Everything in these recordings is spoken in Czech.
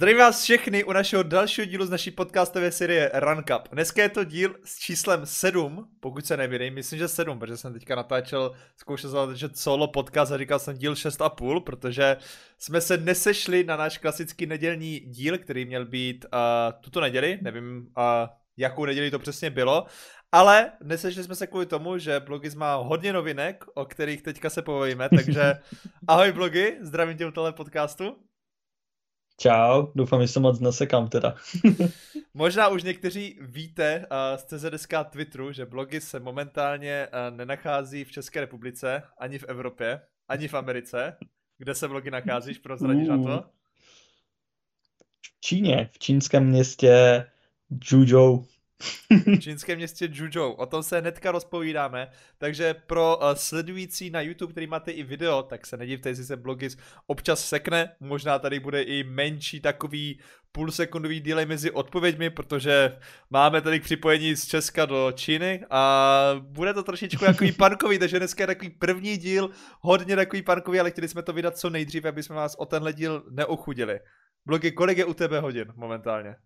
Zdravím vás všechny u našeho dalšího dílu z naší podcastové série Run Cup. Dneska je to díl s číslem 7, pokud se nevědím, myslím, že 7, protože jsem teďka natáčel, zkoušel jsem že solo podcast a říkal jsem díl 6,5, protože jsme se nesešli na náš klasický nedělní díl, který měl být uh, tuto neděli, nevím uh, jakou neděli to přesně bylo, ale nesešli jsme se kvůli tomu, že Blogis má hodně novinek, o kterých teďka se povíme, takže ahoj Blogy, zdravím tě u tohle podcastu. Čau, doufám, že se moc nesekám teda. Možná už někteří víte uh, z CZSK Twitteru, že blogy se momentálně uh, nenachází v České republice, ani v Evropě, ani v Americe. Kde se blogy nacházíš, prozradíš uh. na to? V Číně, v čínském městě Zhuzhou v čínském městě Zhuzhou. O tom se hnedka rozpovídáme, takže pro uh, sledující na YouTube, který máte i video, tak se nedivte, jestli se Blogis občas sekne, možná tady bude i menší takový půlsekundový delay mezi odpověďmi, protože máme tady k připojení z Česka do Číny a bude to trošičku takový pankový, takže dneska je takový první díl, hodně takový pankový, ale chtěli jsme to vydat co nejdříve, aby jsme vás o tenhle díl neochudili. Blogy, kolik je u tebe hodin momentálně?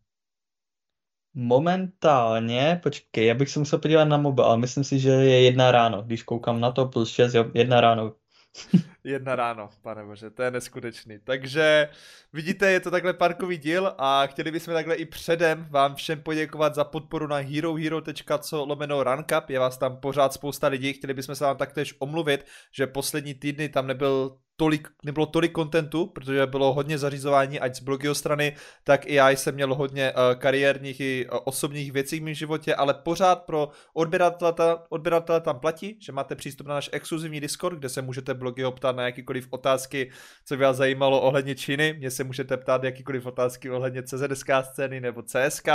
Momentálně, počkej, já bych se musel podívat na mobil, ale myslím si, že je jedna ráno. Když koukám na to, plus 6, jo, jedna ráno. Jedna ráno, pane bože, to je neskutečný. Takže vidíte, je to takhle parkový díl a chtěli bychom takhle i předem vám všem poděkovat za podporu na herohero.co lomeno runcup. Je vás tam pořád spousta lidí, chtěli bychom se vám taktéž omluvit, že poslední týdny tam nebyl tolik, nebylo tolik kontentu, protože bylo hodně zařizování, ať z blogyho strany, tak i já jsem měl hodně uh, kariérních i uh, osobních věcí v mém životě, ale pořád pro odběratele, ta, odběratele tam platí, že máte přístup na náš exkluzivní Discord, kde se můžete blogy ptát na jakýkoliv otázky, co by vás zajímalo ohledně Číny, mě se můžete ptát jakýkoliv otázky ohledně CZSK scény nebo CSK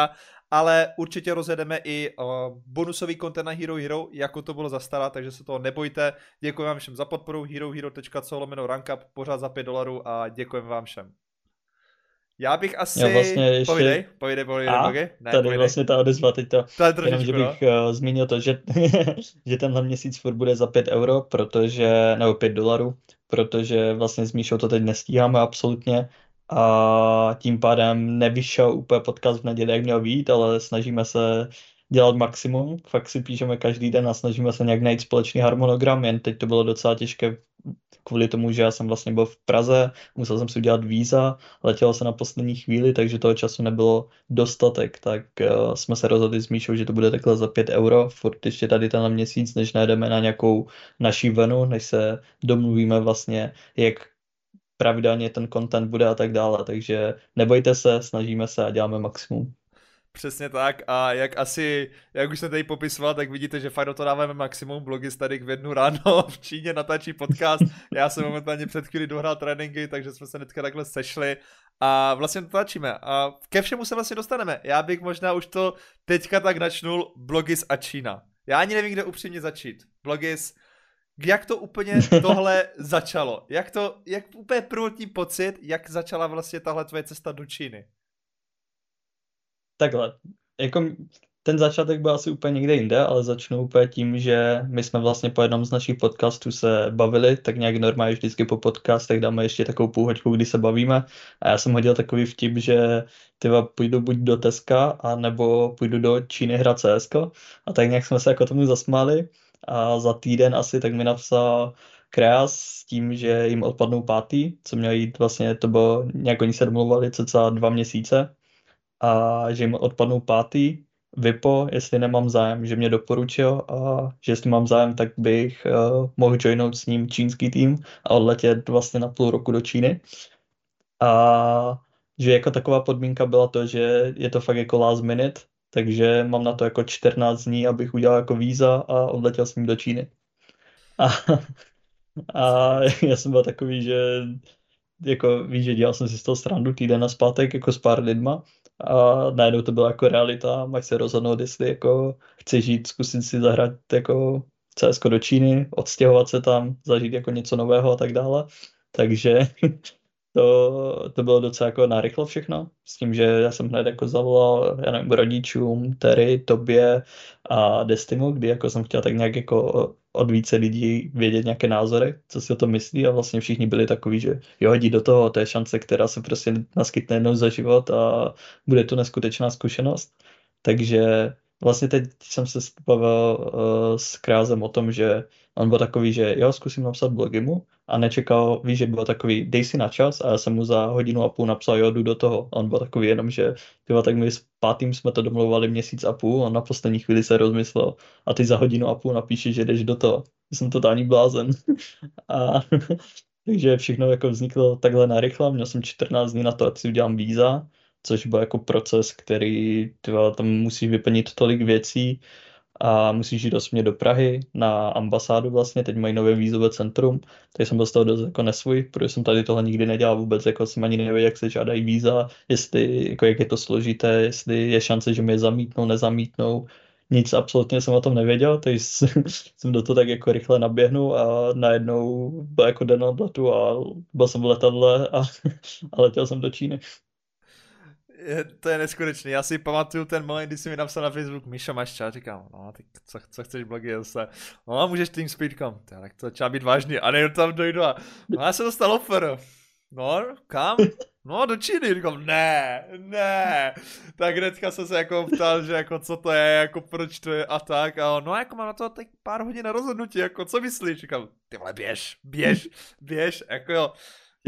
ale určitě rozjedeme i uh, bonusový content na Hero Hero, jako to bylo zastara, takže se toho nebojte. Děkuji vám všem za podporu, herohero.co lomeno rankup, pořád za 5 dolarů a děkujeme vám všem. Já bych asi... Já vlastně ještě... Povídej, povídej, povídej, a, Ne, tady povídej. vlastně ta odezva teď to. to je jenom, že bych uh, zmínil to, že, že tenhle měsíc furt bude za 5 euro, protože, nebo 5 dolarů, protože vlastně s Míšou to teď nestíháme absolutně a tím pádem nevyšel úplně podcast v neděli, jak měl být, ale snažíme se dělat maximum. Fakt si píšeme každý den a snažíme se nějak najít společný harmonogram, jen teď to bylo docela těžké kvůli tomu, že já jsem vlastně byl v Praze, musel jsem si udělat víza, letěl se na poslední chvíli, takže toho času nebylo dostatek, tak uh, jsme se rozhodli s Míšou, že to bude takhle za 5 euro, furt ještě tady ten měsíc, než najdeme na nějakou naší venu, než se domluvíme vlastně, jak pravidelně ten content bude a tak dále, takže nebojte se, snažíme se a děláme maximum. Přesně tak a jak asi, jak už jsem tady popisoval, tak vidíte, že fakt do toho dáváme maximum, blogy tady v jednu ráno v Číně natáčí podcast, já jsem momentálně před chvíli dohrál tréninky, takže jsme se hnedka takhle sešli a vlastně natáčíme a ke všemu se vlastně dostaneme. Já bych možná už to teďka tak načnul Blogis a Čína. Já ani nevím, kde upřímně začít. Blogis, jak to úplně tohle začalo? Jak to, jak úplně prvotní pocit, jak začala vlastně tahle tvoje cesta do Číny? Takhle, jako ten začátek byl asi úplně někde jinde, ale začnu úplně tím, že my jsme vlastně po jednom z našich podcastů se bavili, tak nějak normálně vždycky po podcastech dáme ještě takovou půlhoďku, kdy se bavíme. A já jsem hodil takový vtip, že ty půjdu buď do Teska, a nebo půjdu do Číny hrát CS, a. Tak nějak jsme se jako tomu zasmáli. A za týden asi tak mi napsal Kreas s tím, že jim odpadnou pátý, co měl jít vlastně, to bylo, nějak oni se domluvali cca dva měsíce a že jim odpadnou pátý, Vipo, jestli nemám zájem, že mě doporučil a že jestli mám zájem, tak bych uh, mohl joinout s ním čínský tým a odletět vlastně na půl roku do Číny. A že jako taková podmínka byla to, že je to fakt jako last minute, takže mám na to jako 14 dní, abych udělal jako víza a odletěl s ním do Číny. A, a já jsem byl takový, že jako víš, že dělal jsem si z toho srandu týden na zpátek jako s pár lidma a najednou to byla jako realita, máš se rozhodnout, jestli jako chceš jít, zkusit si zahrát jako CS do Číny, odstěhovat se tam, zažít jako něco nového a tak dále. Takže to, to bylo docela jako narychlo všechno, s tím, že já jsem hned jako zavolal, já nevím, rodičům, Terry, tobě a Destimu, kdy jako jsem chtěl tak nějak jako od více lidí vědět nějaké názory, co si o tom myslí a vlastně všichni byli takový, že jo, hodí do toho, to je šance, která se prostě naskytne jednou za život a bude to neskutečná zkušenost. Takže vlastně teď jsem se bavil uh, s Krázem o tom, že on byl takový, že jo, zkusím napsat blogimu a nečekal, víš, že byl takový, dej si na čas a já jsem mu za hodinu a půl napsal, jo, jdu do toho. A on byl takový jenom, že tyva, tak my s pátým jsme to domlouvali měsíc a půl, on na poslední chvíli se rozmyslel a ty za hodinu a půl napíšeš, že jdeš do toho. Jsem totální blázen. a takže všechno jako vzniklo takhle narychle, měl jsem 14 dní na to, ať si udělám víza, což byl jako proces, který tyva, tam musíš vyplnit tolik věcí, a musíš jít osmě do Prahy na ambasádu vlastně, teď mají nové vízové centrum, takže jsem byl z toho dost jako nesvůj, protože jsem tady tohle nikdy nedělal vůbec, jako jsem ani nevěděl, jak se žádají víza, jestli, jako jak je to složité, jestli je šance, že je zamítnou, nezamítnou, nic absolutně jsem o tom nevěděl, takže jsem do toho tak jako rychle naběhnul a najednou byl jako den odletu a byl jsem v letadle a, a letěl jsem do Číny to je neskutečný. Já si pamatuju ten moment, kdy jsi mi napsal na Facebook, Míša, máš čas? Říkám, no, ty, co, co chceš blogy zase? No, můžeš tím spít kam? Tak to začal být vážný. A nejdu tam dojdu a, no, já jsem dostal offer. No, kam? No, do Číny. Říkám, ne, ne. Tak hnedka jsem se jako ptal, že jako co to je, jako proč to je a tak. A on, no jako mám na to teď pár hodin na rozhodnutí, jako co myslíš? Říkám, ty vole, běž, běž, běž, jako jo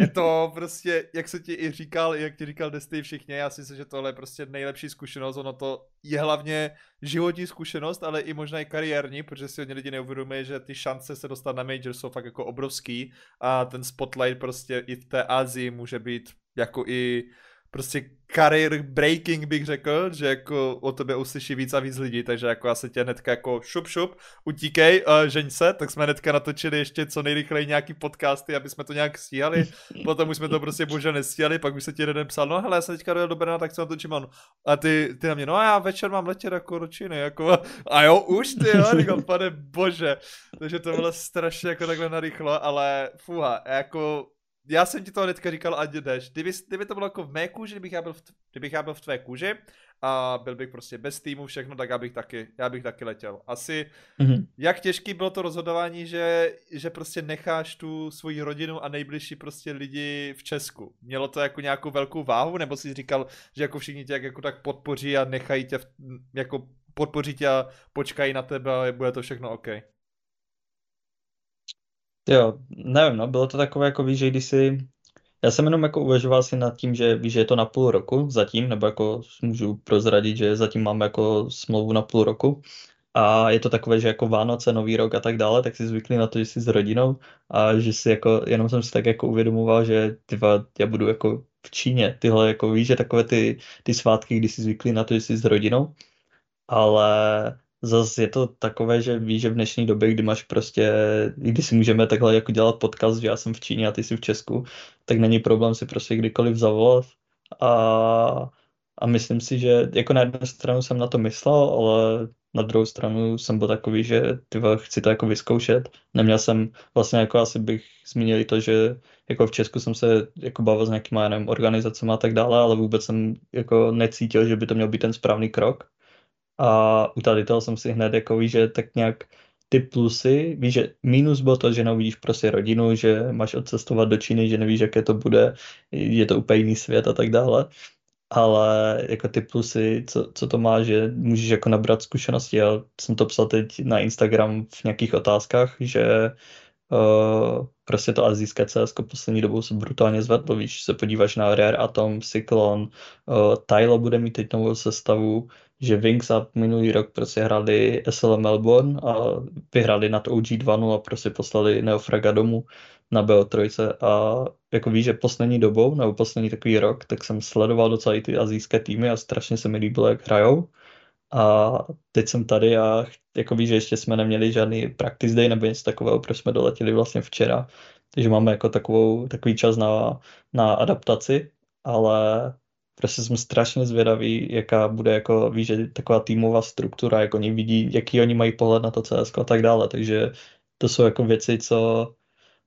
je to prostě, jak se ti i říkal, jak ti říkal Desty všichni, já si myslím, že tohle je prostě nejlepší zkušenost, ono to je hlavně životní zkušenost, ale i možná i kariérní, protože si hodně lidi neuvědomují, že ty šance se dostat na major jsou fakt jako obrovský a ten spotlight prostě i v té Azii může být jako i prostě career breaking bych řekl, že jako o tebe uslyší víc a víc lidí, takže jako já se tě hnedka jako šup šup, utíkej, uh, žeň se, tak jsme hnedka natočili ještě co nejrychleji nějaký podcasty, aby jsme to nějak stíhali, potom už jsme to prostě bože nestíhali, pak už se ti jeden psal, no hele, já jsem teďka dojel do Brna, tak co natočím, on. A ty, ty na mě, no a já večer mám letět jako do Číny, jako, a jo, už ty jo, říkám, pane bože, takže to bylo strašně jako takhle narychlo, ale fuha, jako já jsem ti to hnedka říkal, ať jdeš. Kdyby, kdyby to bylo jako v mé kůži, kdybych já byl v, kdybych já byl v tvé kůži a byl bych prostě bez týmu všechno, tak já bych taky, já bych taky letěl. Asi, mm-hmm. jak těžký bylo to rozhodování, že, že prostě necháš tu svoji rodinu a nejbližší prostě lidi v Česku. Mělo to jako nějakou velkou váhu, nebo jsi říkal, že jako všichni tě jako tak podpoří a nechají tě, v, jako podpoří tě a počkají na tebe a bude to všechno OK? Jo, nevím, no, bylo to takové, jako víš, že když si, já jsem jenom jako uvažoval si nad tím, že víš, že je to na půl roku zatím, nebo jako můžu prozradit, že zatím máme jako smlouvu na půl roku. A je to takové, že jako Vánoce, Nový rok a tak dále, tak si zvykli na to, že jsi s rodinou a že si jako, jenom jsem si tak jako uvědomoval, že tyva, já budu jako v Číně, tyhle jako víš, že takové ty, ty svátky, kdy si zvykli na to, že jsi s rodinou, ale zase je to takové, že víš, že v dnešní době, kdy máš prostě, kdy si můžeme takhle jako dělat podcast, že já jsem v Číně a ty jsi v Česku, tak není problém si prostě kdykoliv zavolat a, a myslím si, že jako na jednu stranu jsem na to myslel, ale na druhou stranu jsem byl takový, že tyva, chci to jako vyzkoušet. Neměl jsem, vlastně jako asi bych zmínil to, že jako v Česku jsem se jako bavil s nějakýma, organizacemi a tak dále, ale vůbec jsem jako necítil, že by to měl být ten správný krok. A u tady toho jsem si hned jako víš, že tak nějak ty plusy, víš, že minus bylo to, že neuvidíš prostě rodinu, že máš odcestovat do Číny, že nevíš, jaké to bude, je to úplně jiný svět a tak dále. Ale jako ty plusy, co, co to má, že můžeš jako nabrat zkušenosti. Já jsem to psal teď na Instagram v nějakých otázkách, že uh, prostě to azijské CS poslední dobou se brutálně zvedlo, víš, se podíváš na Rare Atom, Cyclone, uh, Tylo bude mít teď novou sestavu, že Wings Up minulý rok prostě hráli SL Melbourne a vyhráli nad OG 2 a prostě poslali Neofraga domů na BO3 a jako víš, že poslední dobou, nebo poslední takový rok, tak jsem sledoval docela i ty azijské týmy a strašně se mi líbilo, jak hrajou. A teď jsem tady a jako víš, že ještě jsme neměli žádný practice day nebo něco takového, protože jsme doletěli vlastně včera. Takže máme jako takovou, takový čas na, na adaptaci, ale prostě jsem strašně zvědavý, jaká bude jako, víš, že taková týmová struktura, jak oni vidí, jaký oni mají pohled na to CS a tak dále, takže to jsou jako věci, co,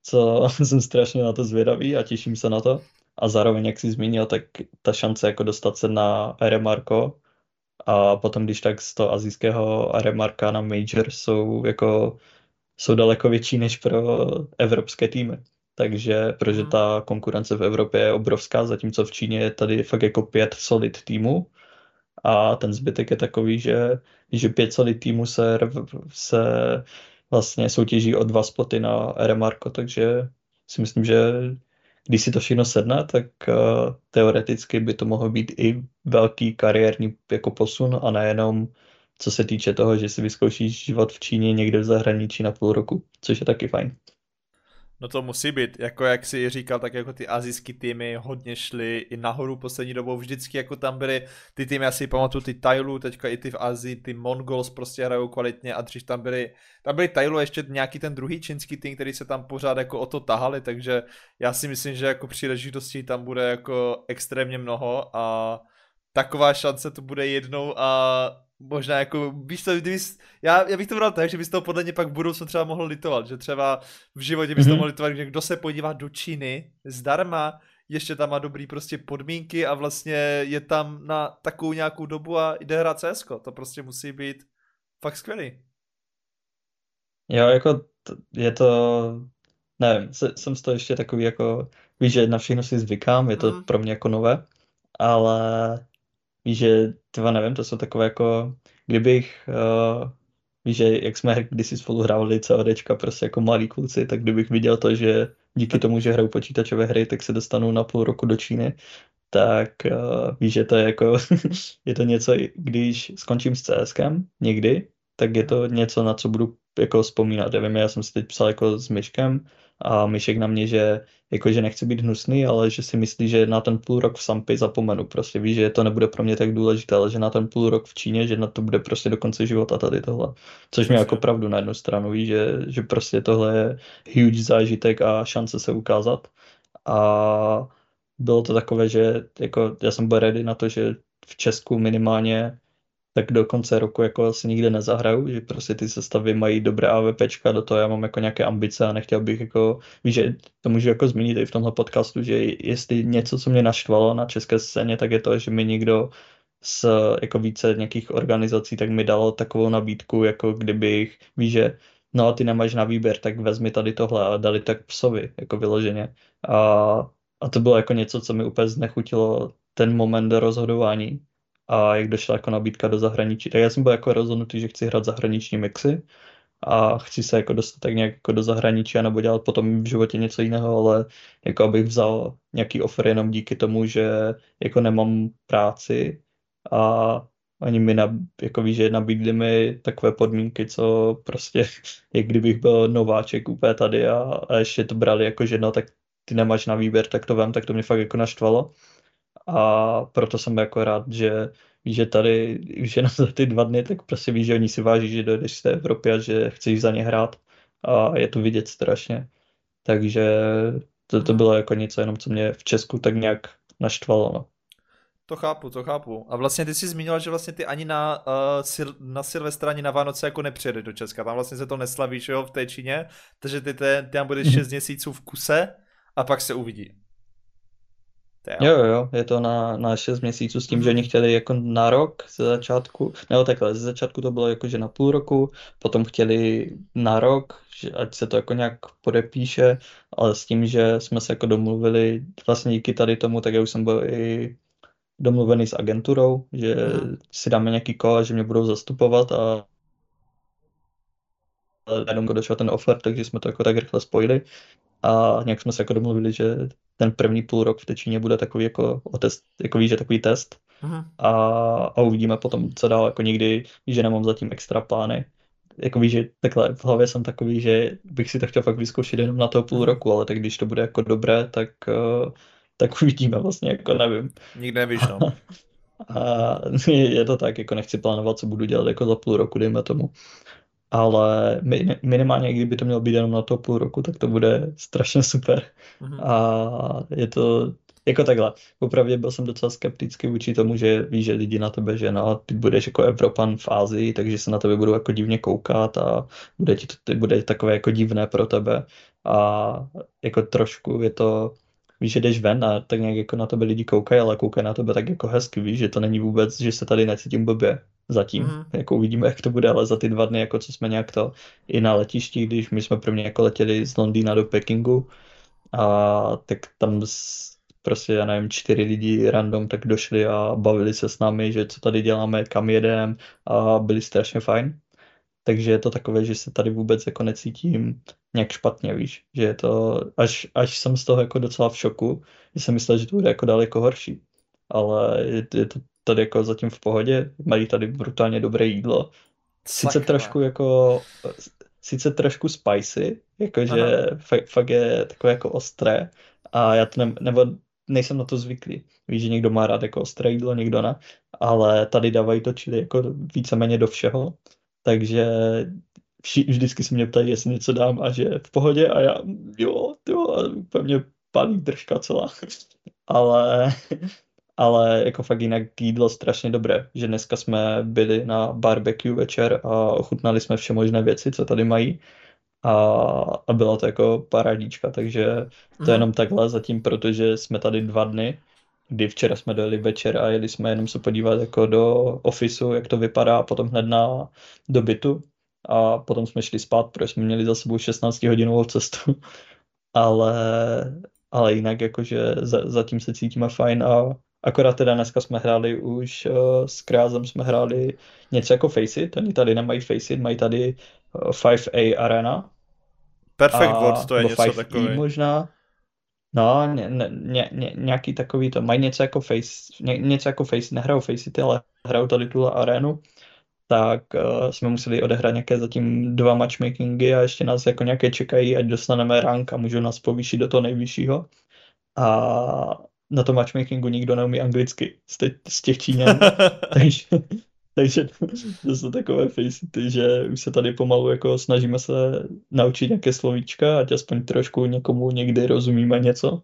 co jsem strašně na to zvědavý a těším se na to. A zároveň, jak jsi zmínil, tak ta šance jako dostat se na RMRko a potom, když tak z toho azijského RMRka na Major jsou jako jsou daleko větší než pro evropské týmy. Takže, protože ta konkurence v Evropě je obrovská, zatímco v Číně je tady fakt jako pět solid týmů a ten zbytek je takový, že, že pět solid týmů se, se vlastně soutěží o dva spoty na RMRko, takže si myslím, že když si to všechno sedne, tak uh, teoreticky by to mohlo být i velký kariérní jako posun a nejenom co se týče toho, že si vyzkoušíš život v Číně někde v zahraničí na půl roku, což je taky fajn. No to musí být, jako jak si říkal, tak jako ty azijský týmy hodně šly i nahoru poslední dobou, vždycky jako tam byly ty týmy, asi pamatuju ty Tailu, teďka i ty v Azii, ty Mongols prostě hrajou kvalitně a dřív tam byly, tam byly Tailu ještě nějaký ten druhý čínský tým, který se tam pořád jako o to tahali, takže já si myslím, že jako příležitostí tam bude jako extrémně mnoho a taková šance tu bude jednou a možná jako, víš co, kdyby, já, já bych to bral tak, že bys to podle mě pak v budoucnu třeba mohl litovat, že třeba v životě bys mm-hmm. to mohl litovat, že kdo se podívá do Číny zdarma, ještě tam má dobrý prostě podmínky a vlastně je tam na takovou nějakou dobu a jde hrát CS, to prostě musí být fakt skvělý. Jo, jako t- je to, nevím, jsem z toho ještě takový jako, víš, že na všechno si zvykám, je to mm. pro mě jako nové, ale Víš, že, třeba nevím, to jsou takové jako, kdybych, uh, víš, že jak jsme kdysi spolu hrávali CODčka prostě jako malí kluci, tak kdybych viděl to, že díky tomu, že hrajou počítačové hry, tak se dostanou na půl roku do Číny, tak uh, víš, že to je jako, je to něco, když skončím s CSkem někdy, tak je to něco, na co budu jako vzpomínat. Nevím, já jsem si teď psal jako s Myškem a Myšek na mě, že jako, že nechci být hnusný, ale že si myslí, že na ten půl rok v Sampy zapomenu. Prostě víš, že to nebude pro mě tak důležité, ale že na ten půl rok v Číně, že na to bude prostě do konce života tady tohle. Což mě jako pravdu na jednu stranu ví, že, že prostě tohle je huge zážitek a šance se ukázat. A bylo to takové, že jako já jsem byl ready na to, že v Česku minimálně tak do konce roku jako asi nikde nezahraju, že prostě ty sestavy mají dobré AVPčka, do toho já mám jako nějaké ambice a nechtěl bych jako, víš, že to můžu jako zmínit i v tomhle podcastu, že jestli něco, co mě naštvalo na české scéně, tak je to, že mi někdo z jako více nějakých organizací, tak mi dalo takovou nabídku, jako kdybych, víš, že no a ty nemáš na výběr, tak vezmi tady tohle a dali tak psovi, jako vyloženě. A, a to bylo jako něco, co mi úplně znechutilo ten moment rozhodování, a jak došla jako nabídka do zahraničí. Tak já jsem byl jako rozhodnutý, že chci hrát zahraniční mixy a chci se jako dostat tak nějak jako do zahraničí nebo dělat potom v životě něco jiného, ale jako abych vzal nějaký offer jenom díky tomu, že jako nemám práci a oni mi nab, jako víš, že nabídli mi takové podmínky, co prostě, jak kdybych byl nováček úplně tady a, a ještě to brali jako, že no, tak ty nemáš na výběr, tak to vem, tak to mě fakt jako naštvalo a proto jsem jako rád, že že tady už jenom za ty dva dny, tak prostě víš, že oni si váží, že dojdeš z té Evropy a že chceš za ně hrát a je to vidět strašně. Takže to, to bylo jako něco jenom, co mě v Česku tak nějak naštvalo. No. To chápu, to chápu. A vlastně ty jsi zmínila, že vlastně ty ani na, uh, sil, na Silvestra, ani na Vánoce jako nepřijede do Česka. Tam vlastně se to neslaví, že jo, v té Číně. Takže ty, ty, ty tam budeš 6 měsíců v kuse a pak se uvidí. Jo, jo, jo, je to na, na 6 měsíců s tím, že oni chtěli jako na rok ze začátku, nebo takhle, ze začátku to bylo jako, že na půl roku, potom chtěli na rok, že ať se to jako nějak podepíše, ale s tím, že jsme se jako domluvili, vlastně díky tady tomu, tak já už jsem byl i domluvený s agenturou, že mm. si dáme nějaký kola, že mě budou zastupovat a jenom došel ten offer, takže jsme to jako tak rychle spojili a nějak jsme se jako domluvili, že ten první půl rok v Tečíně bude takový jako test, jako víš, že takový test a, a uvidíme potom, co dál, jako nikdy, víš, že nemám zatím extra plány. Jako víš, že takhle v hlavě jsem takový, že bych si to chtěl fakt vyzkoušet jenom na toho půl roku, ale tak když to bude jako dobré, tak, uh, tak uvidíme vlastně, jako nevím. Nikdy nevíš, no. A je to tak, jako nechci plánovat, co budu dělat jako za půl roku, dejme tomu ale minimálně, kdyby to mělo být jenom na to půl roku, tak to bude strašně super. Mm-hmm. A je to jako takhle. Popravdě byl jsem docela skeptický vůči tomu, že víš, že lidi na tebe, že no, ty budeš jako Evropan v Ázii, takže se na tebe budou jako divně koukat a bude ti to bude takové jako divné pro tebe. A jako trošku je to víš, že jdeš ven a tak nějak jako na tebe lidi koukají, ale koukají na tebe tak jako hezky, víš, že to není vůbec, že se tady necítím blbě zatím, mm. jako uvidíme, jak to bude, ale za ty dva dny, jako co jsme nějak to i na letišti, když my jsme prvně jako letěli z Londýna do Pekingu, a tak tam prostě, já nevím, čtyři lidi random tak došli a bavili se s námi, že co tady děláme, kam jedem a byli strašně fajn. Takže je to takové, že se tady vůbec jako necítím nějak špatně, víš, že je to, až, až jsem z toho jako docela v šoku, že jsem myslel, že to bude jako daleko horší, ale je, je to tady jako zatím v pohodě, mají tady brutálně dobré jídlo, sice Sakra. trošku jako, sice trošku spicy, jakože fakt, fakt je takové jako ostré a já to ne, nebo nejsem na to zvyklý. Víš, že někdo má rád jako ostré jídlo, někdo ne, ale tady dávají to čili jako víceméně do všeho, takže vši, vždycky se mě ptají, jestli něco dám a že v pohodě a já jo, jo, a úplně palí držka celá. ale, ale jako fakt jinak jídlo strašně dobré, že dneska jsme byli na barbecue večer a ochutnali jsme vše možné věci, co tady mají. A, a byla to jako paradíčka, takže to mm. jenom takhle zatím, protože jsme tady dva dny, kdy včera jsme dojeli večer a jeli jsme jenom se podívat jako do ofisu, jak to vypadá, a potom hned na, do bytu. A potom jsme šli spát, protože jsme měli za sebou 16 hodinovou cestu, ale, ale jinak jakože za, zatím se cítíme fajn a akorát teda dneska jsme hráli už uh, s Krázem jsme hráli něco jako Faceit, oni tady nemají Faceit, mají tady uh, 5A Arena, Perfect a, World to je něco takový. možná. No, ně, ně, ně, nějaký takový to, mají něco jako Face, ně, něco jako Face, nehrajou Faceit, ale hrajou tady tuhle arénu, tak uh, jsme museli odehrát nějaké zatím dva matchmakingy a ještě nás jako nějaké čekají, ať dostaneme rank a můžou nás povýšit do toho nejvyššího. A na tom matchmakingu nikdo neumí anglicky z, te, z těch Číňan, takže takže to jsou takové facety, že už se tady pomalu jako snažíme se naučit nějaké slovíčka, ať aspoň trošku někomu někdy rozumíme něco.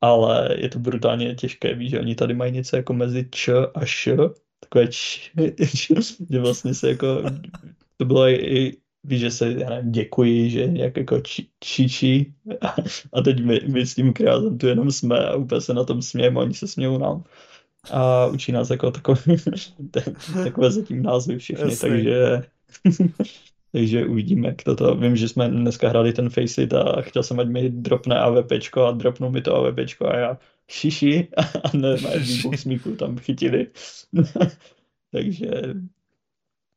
Ale je to brutálně těžké, víš, že oni tady mají něco jako mezi č a š, takové č, že vlastně se jako, to bylo i, víš, že se, já nevím, děkuji, že nějak jako či, či, a teď my, my s tím krázem tu jenom jsme a úplně se na tom smějeme, oni se smějou nám a učí nás jako takové, takové zatím názvy všechny, Jasný. takže takže uvidíme, jak to to. Vím, že jsme dneska hráli ten Faceit a chtěl jsem, ať mi dropne AVPčko a dropnul mi to AVPčko a já šiši a ne, výbuch smíchu tam chytili. takže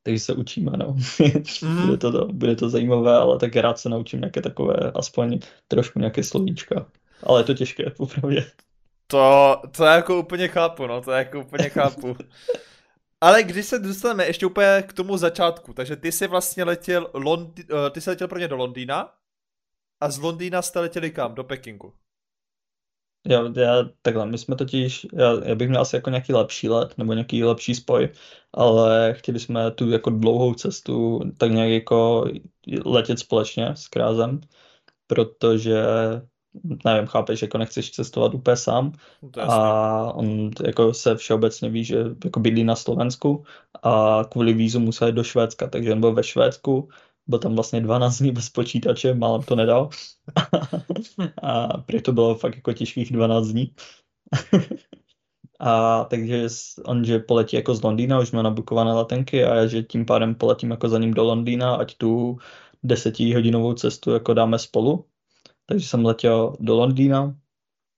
takže se učíme, no. Mm. bude, to, bude to zajímavé, ale tak rád se naučím nějaké takové, aspoň trošku nějaké slovíčka. Ale je to těžké, popravdě. To, to jako úplně chápu, no, to jako úplně chápu. Ale když se dostaneme ještě úplně k tomu začátku, takže ty jsi vlastně letěl, Londi- uh, ty jsi letěl pro ně do Londýna a z Londýna jste letěli kam? Do Pekingu. Já, já takhle, my jsme totiž, já, já bych měl asi jako nějaký lepší let, nebo nějaký lepší spoj, ale chtěli jsme tu jako dlouhou cestu tak nějak jako letět společně s Krázem, protože nevím, chápeš, jako nechceš cestovat úplně sám a on jako se všeobecně ví, že jako bydlí na Slovensku a kvůli vízu musel jít do Švédska, takže on byl ve Švédsku, byl tam vlastně 12 dní bez počítače, málem to nedal a prý to bylo fakt jako těžkých 12 dní. a takže on, že poletí jako z Londýna, už měl nabukované letenky a já, že tím pádem poletím jako za ním do Londýna, ať tu desetihodinovou cestu jako dáme spolu takže jsem letěl do Londýna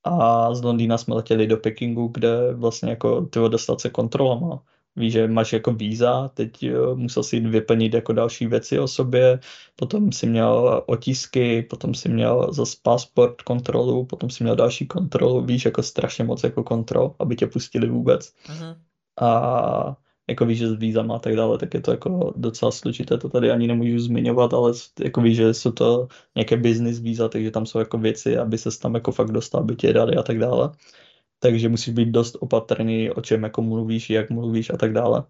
a z Londýna jsme letěli do Pekingu, kde vlastně jako tyho dostat se kontrolama. Víš, že máš jako víza, teď musel si vyplnit jako další věci o sobě, potom si měl otisky, potom si měl zase pasport kontrolu, potom si měl další kontrolu, víš, jako strašně moc jako kontrol, aby tě pustili vůbec. Uh-huh. A jako víš, že s vízama a tak dále, tak je to jako docela složité, to tady ani nemůžu zmiňovat, ale jako víš, že jsou to nějaké business víza, takže tam jsou jako věci, aby se tam jako fakt dostal, aby tě dali a tak dále. Takže musíš být dost opatrný, o čem jako mluvíš, jak mluvíš a tak dále.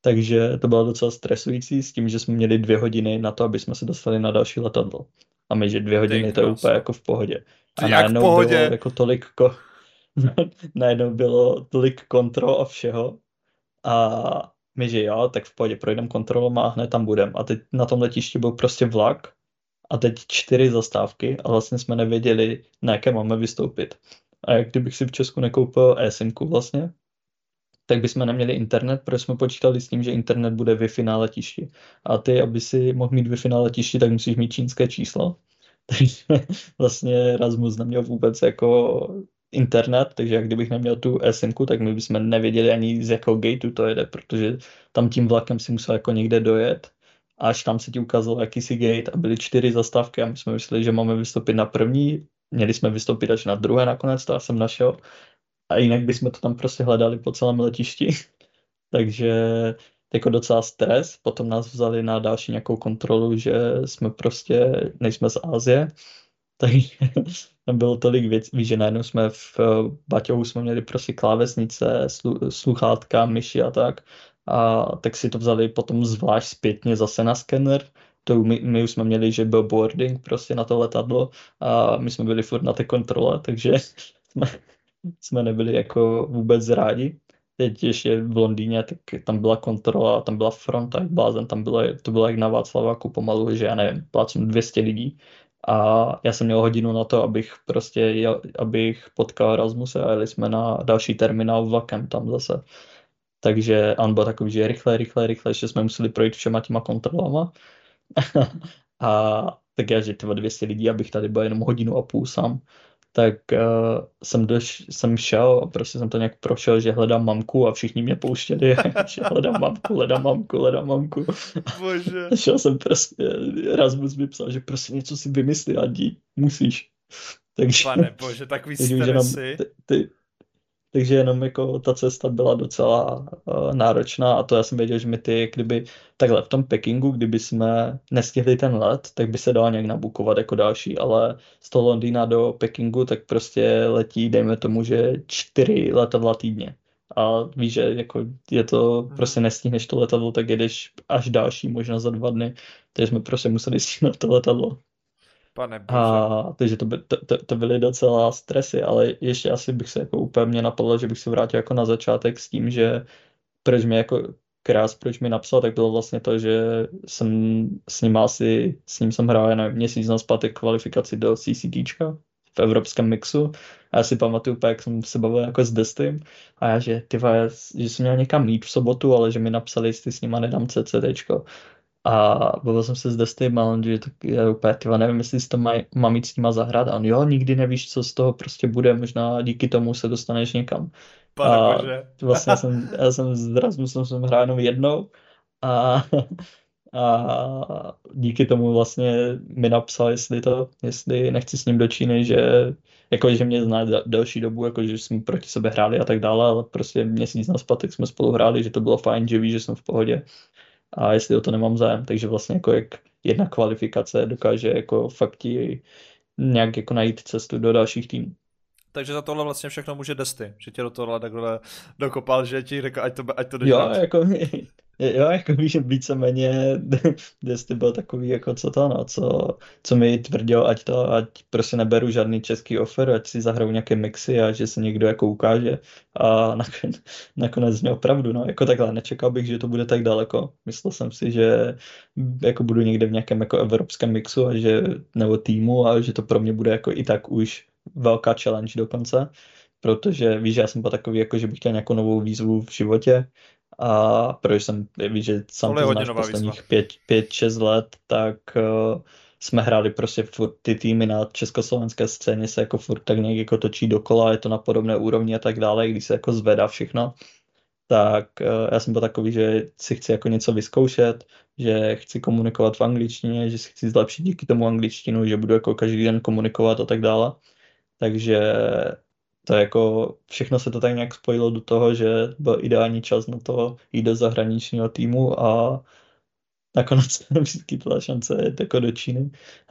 Takže to bylo docela stresující s tím, že jsme měli dvě hodiny na to, aby jsme se dostali na další letadlo. A my, že dvě hodiny to je úplně jako v pohodě. A jak v pohodě? Bylo jako tolik, ko... najednou bylo tolik kontrol a všeho, a my, že jo, tak v pohodě projdeme kontrolou a hned tam budem. A teď na tom letišti byl prostě vlak a teď čtyři zastávky a vlastně jsme nevěděli, na jaké máme vystoupit. A jak kdybych si v Česku nekoupil e vlastně, tak bychom neměli internet, protože jsme počítali s tím, že internet bude Wi-Fi na letišti. A ty, aby si mohl mít Wi-Fi na letišti, tak musíš mít čínské číslo. Takže vlastně Erasmus neměl vůbec jako internet, takže jak kdybych neměl tu SMku, tak my bychom nevěděli ani z jakého gateu to jede, protože tam tím vlakem si musel jako někde dojet až tam se ti ukázalo jakýsi gate a byly čtyři zastávky a my jsme mysleli, že máme vystoupit na první, měli jsme vystoupit až na druhé nakonec, to já jsem našel a jinak bychom to tam prostě hledali po celém letišti. Takže jako docela stres, potom nás vzali na další nějakou kontrolu, že jsme prostě, nejsme z Ázie, takže tam bylo tolik věcí, že najednou jsme v Baťohu jsme měli prostě klávesnice, sluchátka, myši a tak a tak si to vzali potom zvlášť zpětně zase na skener. To my, my už jsme měli, že byl boarding prostě na to letadlo a my jsme byli furt na té kontrole, takže jsme, jsme nebyli jako vůbec rádi. Teď ještě v Londýně, tak tam byla kontrola, tam byla fronta, jak blázen, tam bylo, to bylo jak na Václaváku pomalu, že já nevím, plácím 200 lidí. A já jsem měl hodinu na to, abych prostě, abych potkal Erasmuse a jeli jsme na další terminál vlakem tam zase. Takže on byl takový, že rychle, rychle, rychle, že jsme museli projít všema těma kontrolama. a tak já, že tyhle 200 lidí, abych tady byl jenom hodinu a půl sám, tak uh, jsem, doš, jsem šel a prostě jsem to nějak prošel, že hledám mamku a všichni mě pouštěli, že hledám mamku, hledám mamku, hledám mamku. Bože. šel jsem prostě, Rasmus mi psal, že prostě něco si vymyslí a dí, musíš. Takže, Pane bože, takový stresy. Ty, ty, takže jenom jako ta cesta byla docela uh, náročná a to já jsem věděl, že mi ty, kdyby takhle v tom Pekingu, kdyby jsme nestihli ten let, tak by se dala nějak nabukovat jako další, ale z toho Londýna do Pekingu tak prostě letí, dejme tomu, že čtyři letadla týdně. A víš, že jako je to, hmm. prostě nestihneš to letadlo, tak jedeš až další, možná za dva dny. Takže jsme prostě museli stihnout to letadlo. Pane bože. A, takže to, by, to, to, to byly docela stresy, ale ještě asi bych se jako úplně mě napadlo, že bych se vrátil jako na začátek s tím, že proč mi jako krás, proč mi napsal, tak bylo vlastně to, že jsem s ním asi, s ním jsem hrál na měsíc na zpátek kvalifikaci do CCTčka v evropském mixu. A já si pamatuju, jak jsem se bavil jako s Destym a já, že ty že jsem měl někam jít v sobotu, ale že mi napsali, jestli s nima nedám CCTčko. A bavil jsem se s Destym a on, že tak já úplně, tyva, nevím, jestli si to maj, mám jít s nima zahrát. A on, jo, nikdy nevíš, co z toho prostě bude, možná díky tomu se dostaneš někam. Pane a bože. vlastně já jsem, já jsem s Rasmusem jsem hrál jenom jednou a, a díky tomu vlastně mi napsal, jestli to, jestli nechci s ním do Číny, že jako, že mě zná delší dobu, jako, že jsme proti sebe hráli a tak dále, ale prostě měsíc na spatek jsme spolu hráli, že to bylo fajn, že ví, že jsem v pohodě a jestli o to nemám zájem, takže vlastně jako jak jedna kvalifikace dokáže jako fakt ti nějak jako najít cestu do dalších týmů. Takže za tohle vlastně všechno může Desty, že tě do tohle takhle dokopal, že ti řekl, ať to, ať to Jo, jako, jo, jako víš, víceméně Desty byl takový, jako co to, no, co, co mi tvrdil, ať to, ať prostě neberu žádný český offer, ať si zahraju nějaké mixy a že se někdo jako ukáže a nakonec, nakonec měl pravdu, no, jako takhle, nečekal bych, že to bude tak daleko, myslel jsem si, že jako budu někde v nějakém jako evropském mixu a že, nebo týmu a že to pro mě bude jako i tak už velká challenge dokonce, protože víš, já jsem byl takový, jako že bych chtěl nějakou novou výzvu v životě a protože jsem, víš, že sám to znáš posledních pět, pět, šest let, tak uh, jsme hráli prostě furt ty týmy na československé scéně se jako furt tak nějak jako točí dokola, je to na podobné úrovni a tak dále, když se jako zvedá všechno, tak uh, já jsem byl takový, že si chci jako něco vyzkoušet, že chci komunikovat v angličtině, že si chci zlepšit díky tomu angličtinu, že budu jako každý den komunikovat a tak dále. Takže to jako všechno se to tak nějak spojilo do toho, že byl ideální čas na to jít do zahraničního týmu a nakonec se vyskytla šance jít jako do Číny.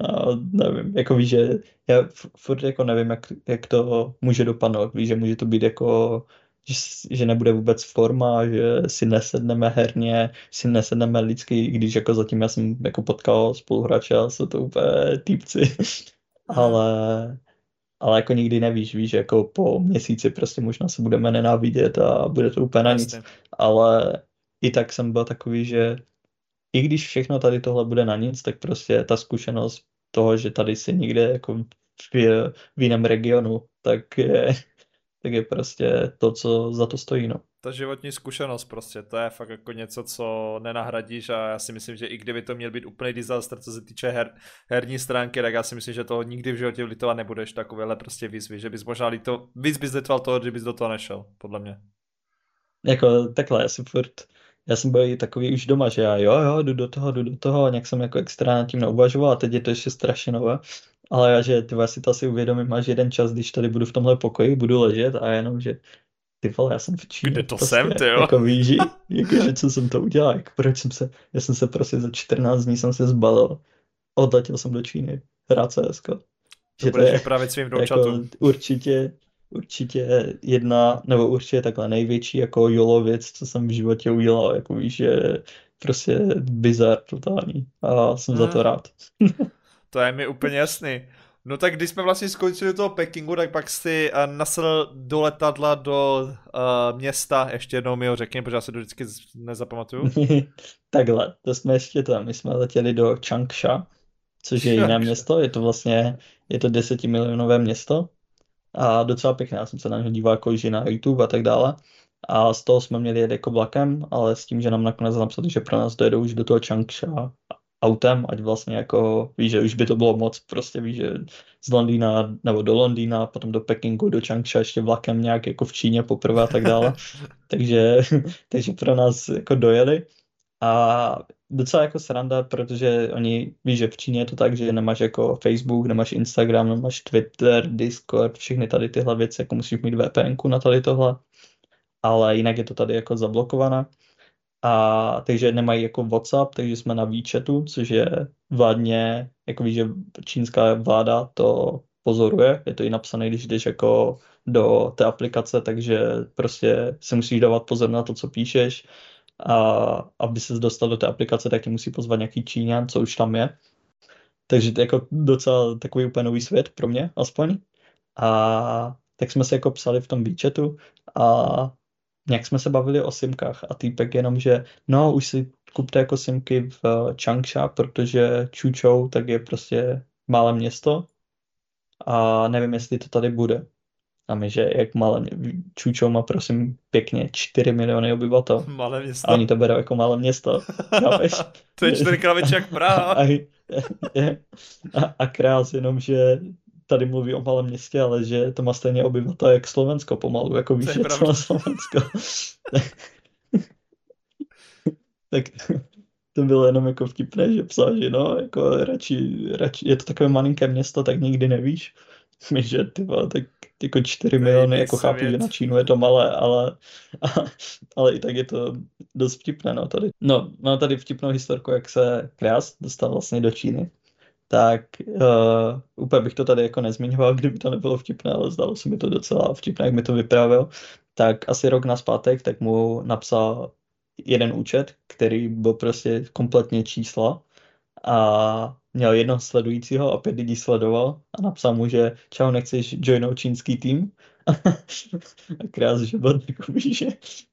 a nevím, jako víš, že já furt jako nevím, jak, jak to může dopadnout. Víš, že může to být jako že, že nebude vůbec forma, že si nesedneme herně, si nesedneme lidsky, když jako zatím já jsem jako potkal spoluhráče a jsou to úplně týpci ale, ale jako nikdy nevíš, víš, jako po měsíci prostě možná se budeme nenávidět a bude to úplně na nic, ale i tak jsem byl takový, že i když všechno tady tohle bude na nic, tak prostě ta zkušenost toho, že tady si někde jako v, v jiném regionu, tak je, tak je prostě to, co za to stojí, no. Ta životní zkušenost prostě, to je fakt jako něco, co nenahradíš a já si myslím, že i kdyby to měl být úplný disaster, co se týče her, herní stránky, tak já si myslím, že toho nikdy v životě litovat nebudeš takovéhle prostě výzvy, že bys možná lito, víc bys litoval toho, že bys do toho nešel, podle mě. Jako takhle, já si furt, já jsem byl takový už doma, že já jo, jo, jdu do toho, jdu do toho a nějak jsem jako extra nad tím neuvažoval a teď je to ještě strašně nové. Ale já, že ty si to asi uvědomím až jeden čas, když tady budu v tomhle pokoji, budu ležet a jenom, že ty vole, já jsem v Číně. Kde to prostě, jsem, ty jo? Jako víš, jako, že co jsem to udělal, jako proč jsem se, já jsem se prostě za 14 dní jsem se zbalil, odletěl jsem do Číny, hrát CS. To že budeš to je, vypravit svým jako, určitě, určitě jedna, nebo určitě takhle největší jako jolo věc, co jsem v životě udělal, jako víš, že prostě bizar totální a jsem hmm. za to hmm. rád. to je mi úplně jasný. No tak když jsme vlastně skončili toho Pekingu, tak pak si uh, nasedl do letadla do uh, města, ještě jednou mi ho řekni, protože já se to vždycky nezapamatuju. Takhle, to jsme ještě tam, my jsme letěli do Changsha, což je jiné město, je to vlastně, je to desetimilionové město. A docela pěkné, já jsem se na něho díval jako na YouTube a tak dále. A z toho jsme měli jet jako vlakem, ale s tím, že nám nakonec napsali, že pro nás dojedou už do toho Changsha autem, ať vlastně jako, víš, že už by to bylo moc, prostě víš, že z Londýna nebo do Londýna, potom do Pekingu, do Changsha, ještě vlakem nějak jako v Číně poprvé a tak dále. takže, takže pro nás jako dojeli a docela jako sranda, protože oni, víš, že v Číně je to tak, že nemáš jako Facebook, nemáš Instagram, nemáš Twitter, Discord, všechny tady tyhle věci, jako musíš mít VPN na tady tohle, ale jinak je to tady jako zablokované. A takže nemají jako WhatsApp, takže jsme na WeChatu, což je vládně, jako víš, že čínská vláda to pozoruje, je to i napsané, když jdeš jako do té aplikace, takže prostě si musíš dávat pozor na to, co píšeš a aby se dostal do té aplikace, tak tě musí pozvat nějaký Číňan, co už tam je. Takže to je jako docela takový úplně nový svět pro mě aspoň. A tak jsme se jako psali v tom WeChatu a nějak jsme se bavili o simkách a týpek jenom, že no, už si kupte jako simky v eh, Changsha, protože Čučou tak je prostě malé město a nevím, jestli to tady bude. A my, že jak malé Čučou má prosím pěkně 4 miliony obyvatel. Malé město. A oni to berou jako malé město. to je čtyřikrát větší jak Praha. A, a, a krás jenom, že tady mluví o malém městě, ale že to má stejně obyvatel jak Slovensko pomalu, jako víš, je celé Slovensko. tak to bylo jenom jako vtipné, že psal, že no, jako radši, radši, je to takové malinké město, tak nikdy nevíš. Že ty vole, tak jako 4 miliony, jako chápu, že na Čínu je to malé, ale, ale i tak je to dost vtipné, no tady. No, mám tady vtipnou historku, jak se Krás dostal vlastně do Číny tak uh, úplně bych to tady jako nezmiňoval, kdyby to nebylo vtipné, ale zdalo se mi to docela vtipné, jak mi to vyprávěl. Tak asi rok na zpátek, tak mu napsal jeden účet, který byl prostě kompletně čísla a měl jednoho sledujícího a pět lidí sledoval a napsal mu, že čau, nechceš joinout čínský tým? a krás, že byl takový, že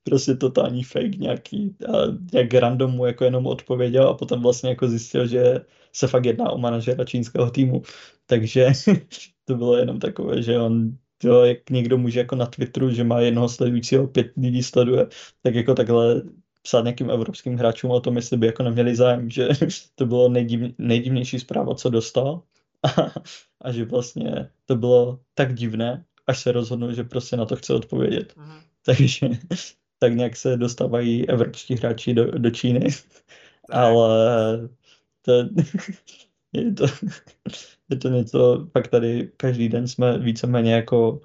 prostě totální fake nějaký a nějak random mu jako jenom odpověděl a potom vlastně jako zjistil, že se fakt jedná o manažera čínského týmu. Takže to bylo jenom takové, že on to, jak někdo může jako na Twitteru, že má jednoho sledujícího, pět lidí sleduje, tak jako takhle psát nějakým evropským hráčům o tom, jestli by jako neměli zájem, že to bylo nejdiv, nejdivnější zpráva, co dostal. A, a že vlastně to bylo tak divné, až se rozhodnul, že prostě na to chce odpovědět. Mm. Takže tak nějak se dostávají evropští hráči do, do Číny. Tak. Ale to, je to, je to něco, pak tady každý den jsme víceméně jako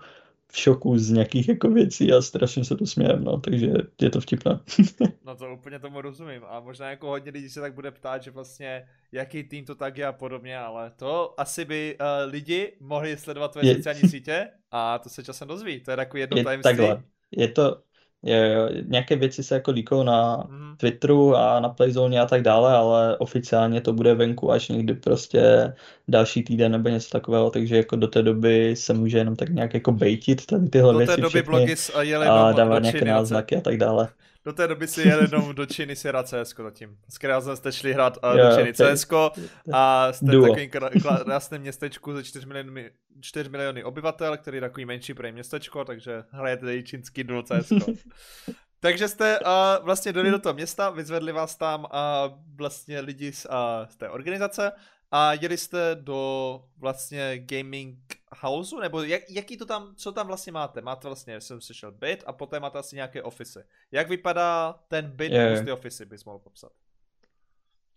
v šoku z nějakých jako věcí a strašně se to smějem, no, takže je to vtipné. no to úplně tomu rozumím a možná jako hodně lidí se tak bude ptát, že vlastně jaký tým to tak je a podobně, ale to asi by uh, lidi mohli sledovat tvoje je... sociální sítě a to se časem dozví, to je takový jedno je, tajemství. Takhle. Je to, je, nějaké věci se jako líkou na mm. Twitteru a na Playzone a tak dále, ale oficiálně to bude venku až někdy prostě další týden nebo něco takového, takže jako do té doby se může jenom tak nějak jako bejtit tady tyhle do věci té doby všechny blogy a dávat nějaké náznaky a tak dále. Do té doby si jel jenom do Číny si hrát CS zatím. Z která jste šli hrát uh, do Číny CS a jste v takovým krásném městečku ze 4 miliony, 4 miliony obyvatel, který je takový menší pro městečko, takže hrajete tady čínský duo CS. Takže jste uh, vlastně dojeli do toho města, vyzvedli vás tam a uh, vlastně lidi z, uh, z té organizace a jeli jste do vlastně gaming houseu, nebo jak, jaký to tam, co tam vlastně máte? Máte vlastně, jsem slyšel, byt a poté máte asi nějaké ofisy. Jak vypadá ten byt yeah. plus ty ofisy, bys mohl popsat?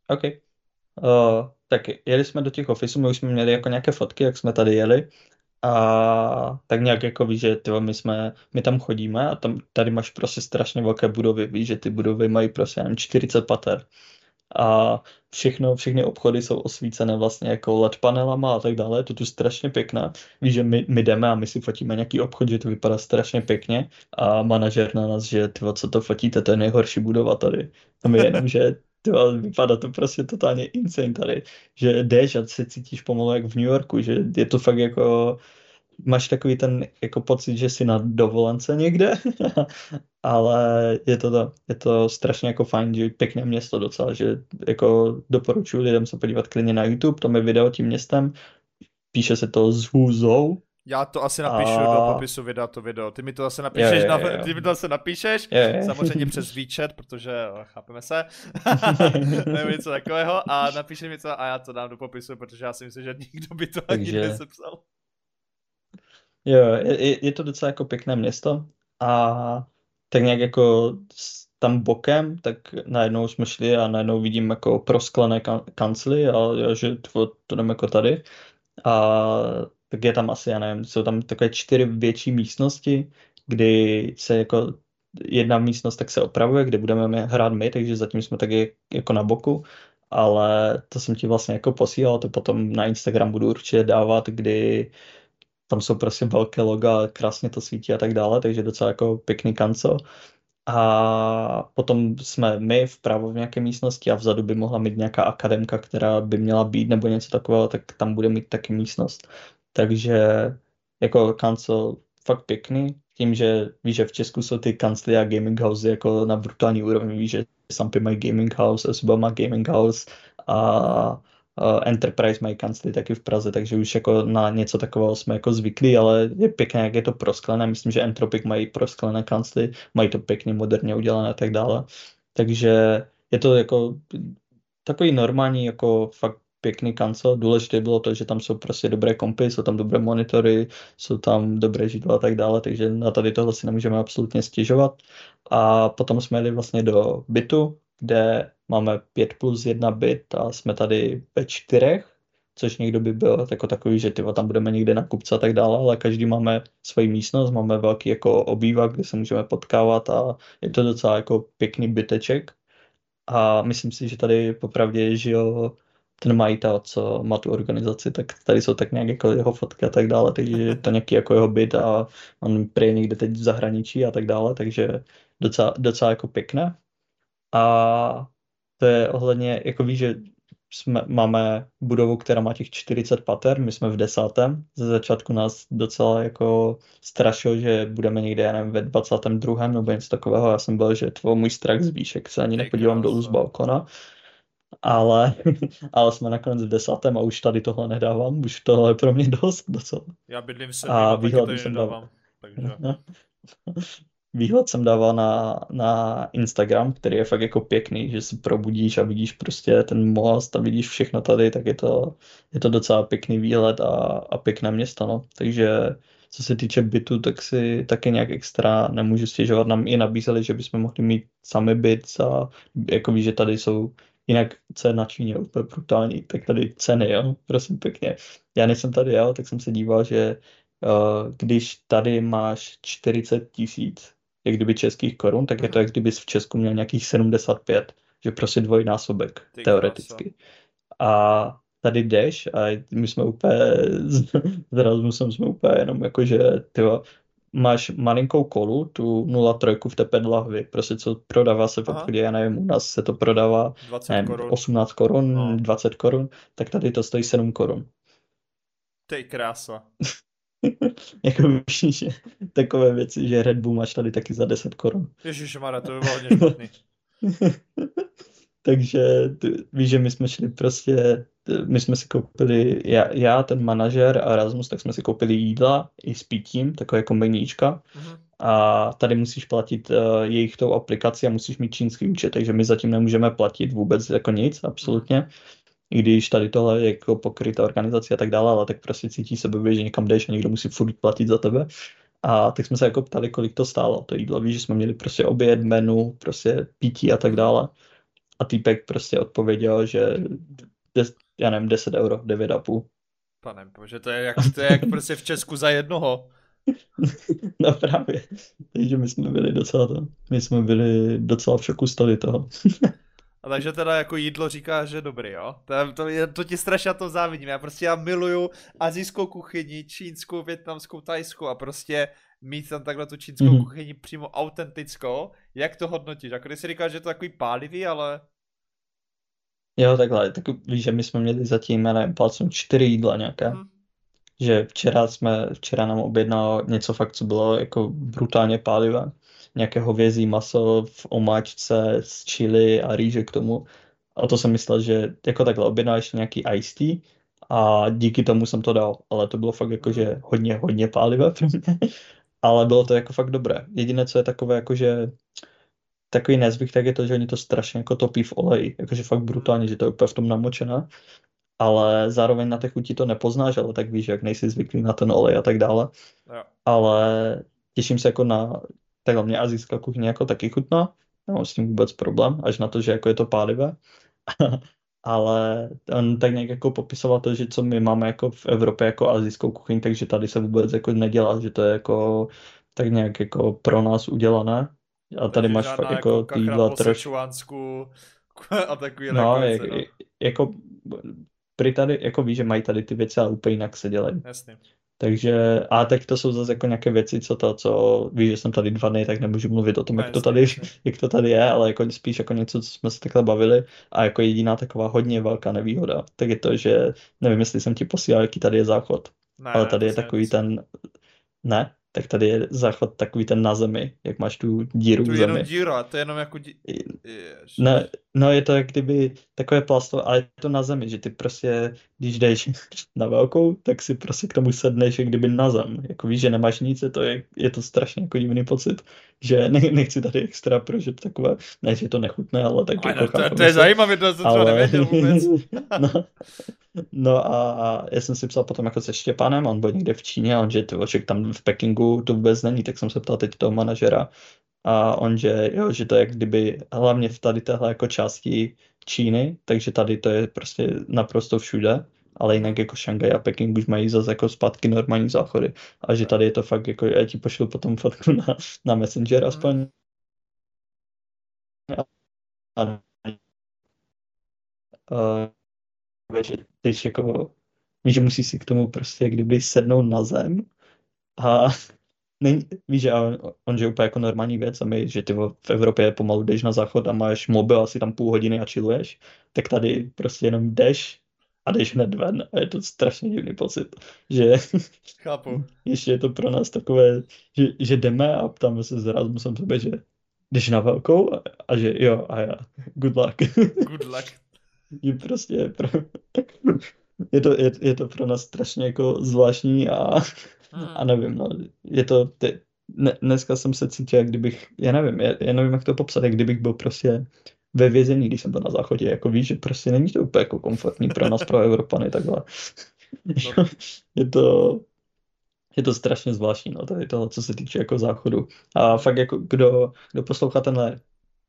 OK. Uh, tak jeli jsme do těch ofisů, my už jsme měli jako nějaké fotky, jak jsme tady jeli a tak nějak jako víš, že tyvo, my jsme, my tam chodíme a tam, tady máš prostě strašně velké budovy, víš, že ty budovy mají prostě jen 40 pater a všechno, všechny obchody jsou osvícené vlastně jako LED panelama a tak dále, je to tu strašně pěkné. Víš, že my, my jdeme a my si fotíme nějaký obchod, že to vypadá strašně pěkně a manažer na nás, že tyvo, co to fotíte, to je nejhorší budova tady. A my jenom, že tyvo, vypadá to prostě totálně insane tady, že jdeš a se cítíš pomalu jak v New Yorku, že je to fakt jako máš takový ten jako pocit, že jsi na dovolence někde, ale je to, to, je to strašně jako fajn, že pěkné město docela, že jako doporučuji lidem se podívat klidně na YouTube, tam je video tím městem, píše se to z Huzou, já to asi napíšu a... do popisu videa to video. Ty mi to zase napíšeš, je, je, je. Na, ty mi to zase napíšeš, je, je. samozřejmě přes výčet, protože chápeme se, nebo něco takového a napíše mi to a já to dám do popisu, protože já si myslím, že nikdo by to Takže... ani nesepsal. Jo, je, je to docela jako pěkné město a tak nějak jako tam bokem, tak najednou jsme šli a najednou vidím jako prosklené kan- kancly a že to, to jdeme jako tady. A tak je tam asi, já nevím, jsou tam takové čtyři větší místnosti, kdy se jako jedna místnost tak se opravuje, kde budeme hrát my, takže zatím jsme taky jako na boku, ale to jsem ti vlastně jako posílal, to potom na Instagram budu určitě dávat, kdy tam jsou prostě velké loga, krásně to svítí a tak dále, takže docela jako pěkný kanco. A potom jsme my vpravo v nějaké místnosti a vzadu by mohla mít nějaká akademka, která by měla být nebo něco takového, tak tam bude mít taky místnost. Takže jako kanco fakt pěkný, tím, že víš, že v Česku jsou ty kancly a gaming house jako na brutální úrovni, víš, že Sampy mají gaming house, Suba má gaming house a Enterprise mají kancly taky v Praze, takže už jako na něco takového jsme jako zvyklí, ale je pěkné, jak je to prosklené. Myslím, že Entropic mají prosklené kancly, mají to pěkně moderně udělané a tak dále. Takže je to jako takový normální, jako fakt pěkný kancel. Důležité bylo to, že tam jsou prostě dobré kompy, jsou tam dobré monitory, jsou tam dobré židla a tak dále, takže na tady tohle si nemůžeme absolutně stěžovat. A potom jsme jeli vlastně do bytu, kde máme 5 plus 1 byt a jsme tady ve čtyřech, což někdo by byl jako takový, že tyva, tam budeme někde na kupce a tak dále, ale každý máme svoji místnost, máme velký jako obývak, kde se můžeme potkávat a je to docela jako pěkný byteček. A myslím si, že tady popravdě žil ten majitel, co má tu organizaci, tak tady jsou tak nějak jako jeho fotky a tak dále, takže je to nějaký jako jeho byt a on prý někde teď v zahraničí a tak dále, takže docela, docela jako pěkné. A to je ohledně, jako víš, že jsme, máme budovu, která má těch 40 pater, my jsme v desátém. Ze začátku nás docela jako strašilo, že budeme někde, já nevím, ve 22. nebo něco takového. Já jsem byl, že tvoj můj strach z výšek se ani nepodívám dolů z balkona. Ale, ale jsme nakonec v desátém a už tady tohle nedávám, už tohle je pro mě dost docela. Já bydlím se a výhled jsem nedávám, takže... výhled jsem dával na, na Instagram, který je fakt jako pěkný, že se probudíš a vidíš prostě ten most a vidíš všechno tady, tak je to, je to docela pěkný výhled a, a pěkné město, no. Takže co se týče bytu, tak si taky nějak extra nemůžu stěžovat. Nám i nabízeli, že bychom mohli mít sami byt a jako víš, že tady jsou jinak cena na Číně úplně brutální, tak tady ceny, jo, prosím pěkně. Já než jsem tady jel, tak jsem se díval, že uh, když tady máš 40 tisíc jak kdyby českých korun, tak je to, jak kdyby v Česku měl nějakých 75, že prostě dvojnásobek, Ty teoreticky. A tady jdeš a my jsme úplně, s Rasmusem jsme úplně jenom jako, že tyjo, máš malinkou kolu, tu 0,3 v té pedlahvi, prostě co prodává se v obchodě, já nevím, u nás se to prodává 20 nevím, korun. 18 korun, no. 20 korun, tak tady to stojí 7 korun. Ty krása. jako víš, že takové věci, že Red Bull máš tady taky za 10 korun. Ježišmarja, to by bylo hodně špatný. Takže ty, víš, že my jsme šli prostě, my jsme si koupili, já, já ten manažer a Erasmus, tak jsme si koupili jídla i s pitím, takové jako meníčka. Mhm. A tady musíš platit uh, jejich tou aplikaci a musíš mít čínský účet, takže my zatím nemůžeme platit vůbec jako nic, absolutně. I když tady tohle je jako pokrytá organizace a tak dále, ale tak prostě cítí se blbě, že někam jdeš a někdo musí furt platit za tebe. A tak jsme se jako ptali, kolik to stálo, to jídlo. Víš, že jsme měli prostě oběd, menu, prostě pití a tak dále. A týpek prostě odpověděl, že des, já nevím, 10 euro, 9,5. Pane bože, to je jak, to je jak prostě v Česku za jednoho. no právě. Takže my jsme byli docela to, my jsme byli docela v šoku z toho. A takže teda jako jídlo říká, že dobrý, jo? To, to, to ti strašně to závidím. Já prostě já miluju azijskou kuchyni, čínskou, větnamskou, tajskou a prostě mít tam takhle tu čínskou mm-hmm. kuchyni přímo autentickou. Jak to hodnotíš? Jako když si říkáš, že je to takový pálivý, ale... Jo, takhle, tak víš, že my jsme měli zatím, já nevím, palcem čtyři jídla nějaké. Mm. Že včera jsme, včera nám objednal něco fakt, co bylo jako brutálně pálivé. Nějaké hovězí maso v omáčce s chili a rýže k tomu. A to jsem myslel, že jako takhle objednal ještě nějaký iced tea a díky tomu jsem to dal. Ale to bylo fakt jako, že hodně, hodně pálivé pro mě. Ale bylo to jako fakt dobré. Jediné, co je takové, jako že takový nezvyk, tak je to, že oni to strašně jako topí v oleji, jakože fakt brutálně, že to je úplně v tom namočené, ale zároveň na té chuti to nepoznáš, ale tak víš, jak nejsi zvyklý na ten olej a tak dále. Jo. Ale těším se jako na, takhle mě azijská kuchyně jako taky chutná, nemám s tím vůbec problém, až na to, že jako je to pálivé. ale on tak nějak jako popisoval to, že co my máme jako v Evropě jako azijskou kuchyň, takže tady se vůbec jako nedělá, že to je jako tak nějak jako pro nás udělané a tady máš fakt jako, jako ty jídla trošku... a takový No, jak, no. jako při tady, jako víš, že mají tady ty věci, ale úplně jinak se dělají. Jasně. Takže, a teď to jsou zase jako nějaké věci, co to, co víš, že jsem tady dva dny, tak nemůžu mluvit o tom, jak to tady, jak to tady je, ale jako spíš jako něco, co jsme se takhle bavili. A jako jediná taková hodně velká nevýhoda, tak je to, že nevím, jestli jsem ti posílal, jaký tady je záchod, ne, ale tady je takový ten, ne, tak tady je záchod takový ten na zemi, jak máš tu díru tu v zemi. jenom díra, to je jenom jako dí... Ne, no je to jak kdyby takové plasto, ale je to na zemi, že ty prostě, když jdeš na velkou, tak si prostě k tomu sedneš jak kdyby na zem. Jako víš, že nemáš nic, je to, je, je to strašně jako divný pocit, že ne, nechci tady extra prožit takové, ne, že to nechutné, ale tak jako to, to je zajímavé, to jsem ale... třeba nevěděl vůbec. no, No a, a já jsem si psal potom jako se Štěpanem, on byl někde v Číně, on že ty oček tam v Pekingu to vůbec není, tak jsem se ptal teď toho manažera a on, že jo, že to je jak kdyby hlavně v tady téhle jako části Číny, takže tady to je prostě naprosto všude, ale jinak jako Šangaj a Peking už mají zase jako zpátky normální záchody a že tady je to fakt jako, já ti pošlu potom fotku na, na Messenger mhm. aspoň. A, a, že teď jako, že musíš si k tomu prostě kdyby sednout na zem a není, víš, že on, on že úplně jako normální věc a my, že ty v Evropě pomalu jdeš na záchod a máš mobil asi tam půl hodiny a chilluješ, tak tady prostě jenom jdeš a jdeš hned ven a je to strašně divný pocit, že Chápu. ještě je to pro nás takové, že, že jdeme a ptáme se s Erasmusem sebe, že jdeš na velkou a, a že jo a já, good luck. Good luck je prostě pro... je, to, je, je to pro nás strašně jako zvláštní a, a hmm. nevím, no, je to, te, ne, dneska jsem se cítil, jak kdybych, já nevím, já, já nevím, jak to popsat, jak kdybych byl prostě ve vězení, když jsem byl na záchodě, jako víš, že prostě není to úplně jako komfortní pro nás, pro Evropany, takhle. No. je to, je to strašně zvláštní, no, tady toho, co se týče jako záchodu. A fakt jako, kdo, kdo poslouchá tenhle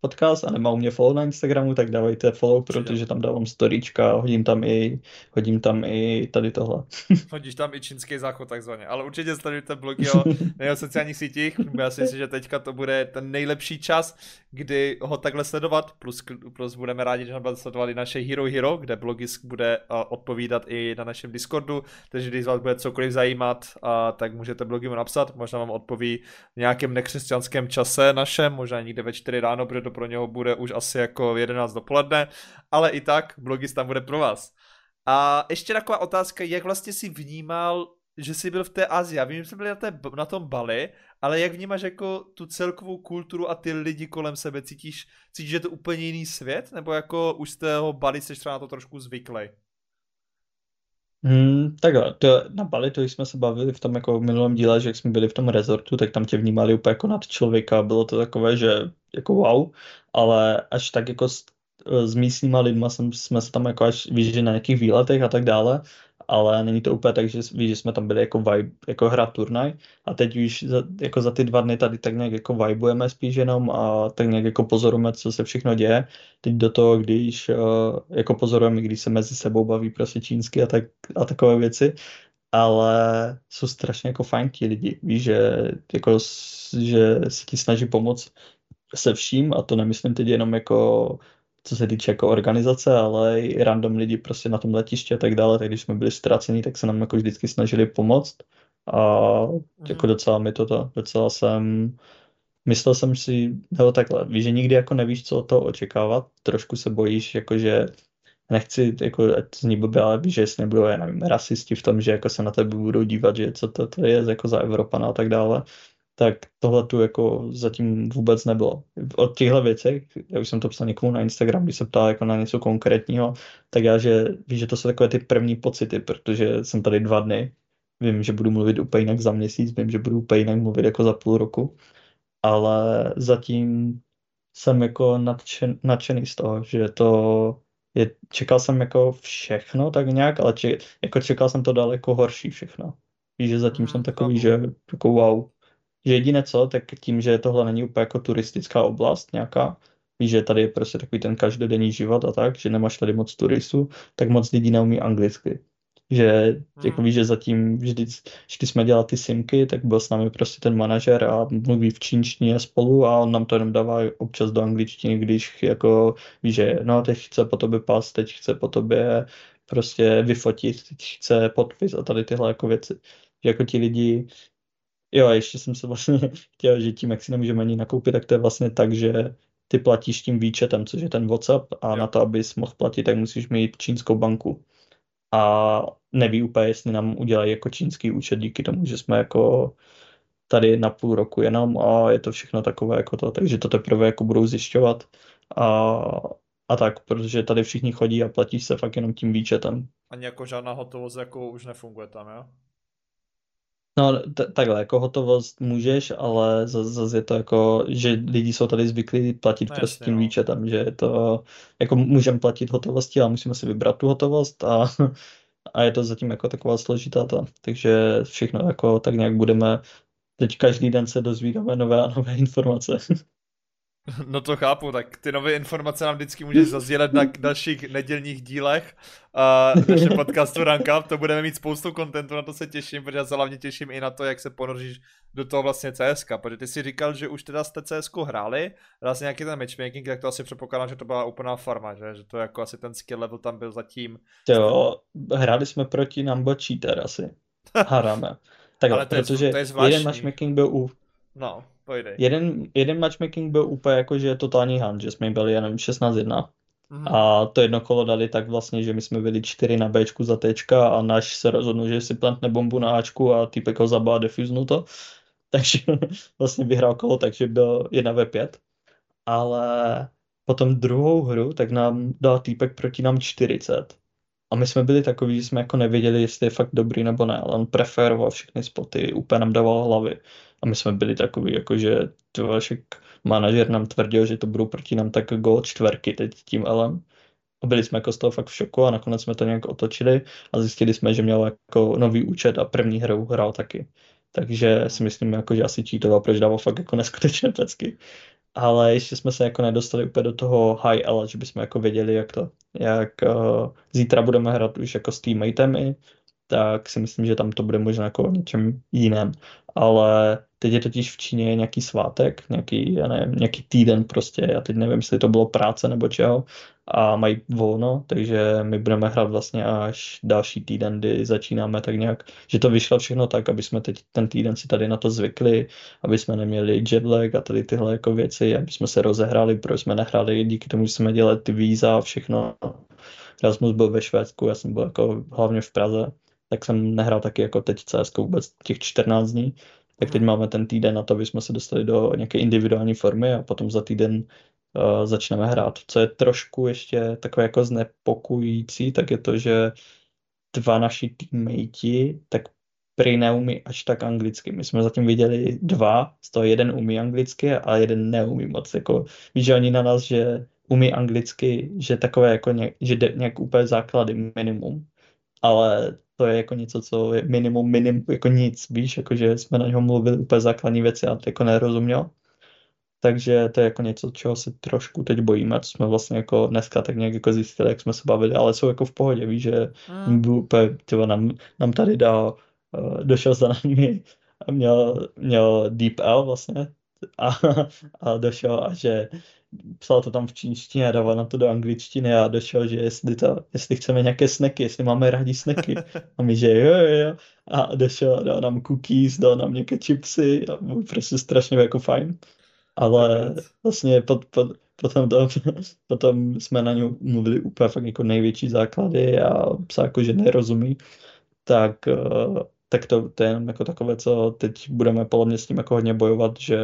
podcast a nemá u mě follow na Instagramu, tak dávejte follow, protože tam dávám storyčka, hodím tam i, hodím tam i tady tohle. Hodíš tam i čínský záchod takzvaně, ale určitě sledujte blogy o jeho sociálních sítích, já si myslím, že teďka to bude ten nejlepší čas, kdy ho takhle sledovat, plus, plus budeme rádi, že nám budete sledovat i naše Hero Hero, kde blogisk bude uh, odpovídat i na našem Discordu, takže když vás bude cokoliv zajímat, uh, tak můžete blogy mu napsat, možná vám odpoví v nějakém nekřesťanském čase našem, možná někde ve 4 ráno, protože to pro něho bude už asi jako 11 dopoledne, ale i tak blogis tam bude pro vás. A ještě taková otázka, jak vlastně si vnímal že jsi byl v té Azii. Já vím, že jsme byli na, té, na tom Bali, ale jak vnímáš jako tu celkovou kulturu a ty lidi kolem sebe? Cítíš, cítíš, že je to úplně jiný svět? Nebo jako už z toho Bali jsi třeba na to trošku zvyklý? Hmm, takhle, to, na Bali to jsme se bavili v tom jako v minulém díle, že jak jsme byli v tom rezortu, tak tam tě vnímali úplně jako nad člověka, bylo to takové, že jako wow, ale až tak jako s, s místníma lidma jsme se tam jako až že na nějakých výletech a tak dále, ale není to úplně tak, že víš, že jsme tam byli jako, vibe, jako hrát turnaj a teď už za, jako za ty dva dny tady tak nějak jako vibujeme spíš jenom a tak nějak jako pozorujeme, co se všechno děje. Teď do toho, když uh, jako pozorujeme, když se mezi sebou baví prostě čínsky a, tak, a takové věci, ale jsou strašně jako fajn ti lidi, víš, že, jako, že se ti snaží pomoct se vším a to nemyslím teď jenom jako co se týče jako organizace, ale i random lidi prostě na tom letišti a tak dále, tak když jsme byli ztracení, tak se nám jako vždycky snažili pomoct a mm. jako docela mi to, docela jsem, myslel jsem si, nebo takhle, víš, že nikdy jako nevíš, co od toho očekávat, trošku se bojíš, jakože nechci, jako, ať zní blbě, ale víš, že jestli nebudou, já nevím, rasisti v tom, že jako se na tebe budou dívat, že co to, to je jako za Evropana a tak dále, tak tohle tu jako zatím vůbec nebylo. Od těchto věcech, já už jsem to psal někomu na Instagram, když se ptal jako na něco konkrétního, tak já, že víš, že to jsou takové ty první pocity, protože jsem tady dva dny, vím, že budu mluvit úplně jinak za měsíc, vím, že budu úplně jinak mluvit jako za půl roku, ale zatím jsem jako nadšen, nadšený z toho, že to je, čekal jsem jako všechno tak nějak, ale če, jako čekal jsem to daleko horší všechno. Víš, že zatím mm, jsem takový, že jako wow, jediné co, tak tím, že tohle není úplně jako turistická oblast nějaká, víš, že tady je prostě takový ten každodenní život a tak, že nemáš tady moc turistů, tak moc lidí neumí anglicky. Že hmm. jako víš, že zatím vždy, vždy jsme dělali ty simky, tak byl s námi prostě ten manažer a mluví v čínštině spolu a on nám to jenom dává občas do angličtiny, když jako víš, že no teď chce po tobě pas, teď chce po tobě prostě vyfotit, teď chce podpis a tady tyhle jako věci. Že jako ti lidi Jo, a ještě jsem se vlastně chtěl, že tím, jak si nemůžeme ani nakoupit, tak to je vlastně tak, že ty platíš tím výčetem, což je ten WhatsApp a jo. na to, abys mohl platit, tak musíš mít čínskou banku. A neví úplně, jestli nám udělají jako čínský účet díky tomu, že jsme jako tady na půl roku jenom a je to všechno takové jako to, takže to teprve jako budou zjišťovat a, a tak, protože tady všichni chodí a platíš se fakt jenom tím výčetem. Ani jako žádná hotovost jako už nefunguje tam, jo? No t- takhle, jako hotovost můžeš, ale zase je to jako, že lidi jsou tady zvyklí platit no, prostě tím no. výčetem, že je to, jako můžeme platit hotovosti, ale musíme si vybrat tu hotovost a, a je to zatím jako taková složitá ta, takže všechno jako tak nějak budeme, teď každý den se dozvídáme nové a nové informace. No to chápu, tak ty nové informace nám vždycky můžeš zazdílet na dalších nedělních dílech uh, našeho podcastu Rank Up, to budeme mít spoustu kontentu, na to se těším, protože já se hlavně těším i na to, jak se ponoříš do toho vlastně CSK, protože ty si říkal, že už teda jste CSK hráli, vlastně nějaký ten matchmaking, tak to asi předpokládám, že to byla úplná farma, že, že to jako asi ten skill level tam byl zatím. Jo, hráli jsme proti Number Cheater asi, hráme. Tak, Ale to protože je, to je jeden matchmaking byl u No, pojdej. Jeden, jeden matchmaking byl úplně jako, že totální hand, že jsme byli jenom 16-1. Mm-hmm. A to jedno kolo dali tak vlastně, že my jsme byli 4 na Bčku za Tčka a náš se rozhodl, že si plantne bombu na Ačku a týpek ho zabá a defuznu to. Takže vlastně vyhrál kolo, takže byl 1 v 5. Ale potom druhou hru, tak nám dal týpek proti nám 40. A my jsme byli takový, že jsme jako nevěděli, jestli je fakt dobrý nebo ne, ale on preferoval všechny spoty, úplně nám dával hlavy. A my jsme byli takový, jako že však manažer nám tvrdil, že to budou proti nám tak go čtverky teď tím Elem. A byli jsme jako z toho fakt v šoku a nakonec jsme to nějak otočili a zjistili jsme, že měl jako nový účet a první hru hrál taky. Takže si myslím, jako, že asi cheatoval, proč dával fakt jako neskutečné pecky. Ale ještě jsme se jako nedostali úplně do toho high L, že bychom jako věděli, jak to, jak uh, zítra budeme hrát už jako s teammatemi, tak si myslím, že tam to bude možná jako něčem jiném. Ale teď je totiž v Číně nějaký svátek, nějaký, já nevím, nějaký týden prostě, já teď nevím, jestli to bylo práce nebo čeho, a mají volno, takže my budeme hrát vlastně až další týden, kdy začínáme tak nějak, že to vyšlo všechno tak, aby jsme teď ten týden si tady na to zvykli, aby jsme neměli jetlag a tady tyhle jako věci, aby jsme se rozehrali, proč jsme nehráli díky tomu, že jsme dělali ty víza a všechno. Rasmus byl ve Švédsku, já jsem byl jako hlavně v Praze, tak jsem nehrál taky jako teď CS vůbec těch 14 dní. Tak teď Mhm. máme ten týden na to, aby jsme se dostali do nějaké individuální formy a potom za týden uh, začneme hrát. Co je trošku ještě takové jako znepokojící, tak je to, že dva naši teammate tak prý neumí až tak anglicky. My jsme zatím viděli dva, z toho jeden umí anglicky a jeden neumí moc. Jako, víš, že oni na nás, že umí anglicky, že takové jako nějak, že jde nějak úplně základy, minimum. Ale to je jako něco, co je minimum, minimum, jako nic, víš, jako že jsme na něho mluvili úplně základní věci a to jako nerozuměl. Takže to je jako něco, čeho se trošku teď bojíme, co jsme vlastně jako dneska tak nějak jako zjistili, jak jsme se bavili, ale jsou jako v pohodě, víš, že Mm. tyvo, nám, nám tady dal, uh, došel za námi a měl, měl Deep L vlastně a, a došel a že psal to tam v čínštině a dával na to do angličtiny a došel, že jestli, to, jestli chceme nějaké snacky, jestli máme rádi snacky. A my, že jo, jo, jo. A došel a dal nám cookies, dal nám nějaké chipsy a byl prostě strašně jako fajn. Ale vlastně pod, pod, potom, to, potom jsme na něj mluvili úplně fakt jako největší základy a psa jako, že nerozumí, tak, eh, tak to, to je jenom jako takové, co teď budeme podle mě s tím jako hodně bojovat, že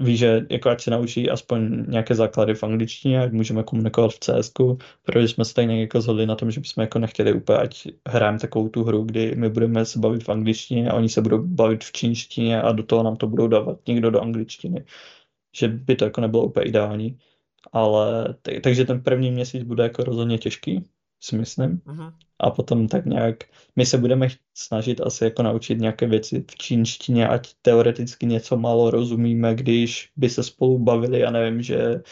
ví, že jako ať se naučí aspoň nějaké základy v angličtině, ať můžeme komunikovat v CS, protože jsme nějak jako zhodli na tom, že bychom jako nechtěli úplně, ať hrajeme takovou tu hru, kdy my budeme se bavit v angličtině a oni se budou bavit v čínštině a do toho nám to budou dávat někdo do angličtiny. Že by to jako nebylo úplně ideální. Ale takže ten první měsíc bude jako rozhodně těžký, si myslím. Mhm. A potom tak nějak, my se budeme snažit asi jako naučit nějaké věci v čínštině, ať teoreticky něco málo rozumíme, když by se spolu bavili, já nevím, že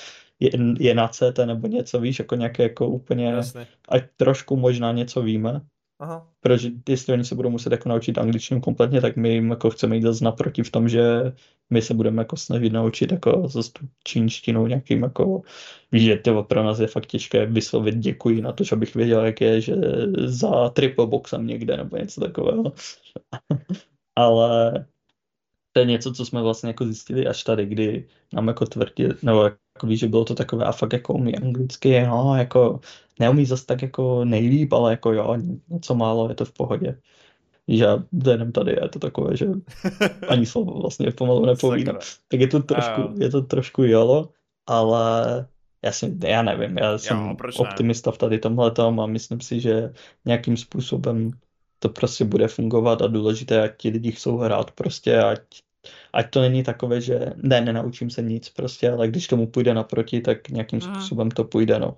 je, je na CT nebo něco, víš, jako nějaké jako úplně, Jasně. ať trošku možná něco víme, Aha. protože jestli oni se budou muset jako naučit angličtinu kompletně, tak my jim jako chceme jít zase naproti v tom, že my se budeme jako snažit naučit jako zase tu čínštinu nějakým jako, že tyvo, pro nás je fakt těžké vyslovit děkuji na to, že abych věděl, jak je, že za triple boxem někde nebo něco takového. Ale to je něco, co jsme vlastně jako zjistili až tady, kdy nám jako tvrdí, nebo jako víš, že bylo to takové a fakt jako umí anglicky, no jako neumí zase tak jako nejlíp, ale jako jo, něco málo, je to v pohodě. Já jenom tady je to takové, že ani slovo vlastně pomalu nepovídám. Sakra. Tak je to trošku, Jo. je to trošku jolo, ale já, si, já nevím, já jsem ne? optimista v tady tomhletom a myslím si, že nějakým způsobem to prostě bude fungovat a důležité, ať ti lidi chcou hrát prostě, ať, ať to není takové, že ne, nenaučím se nic prostě, ale když tomu půjde naproti, tak nějakým Mhm. způsobem to půjde, no.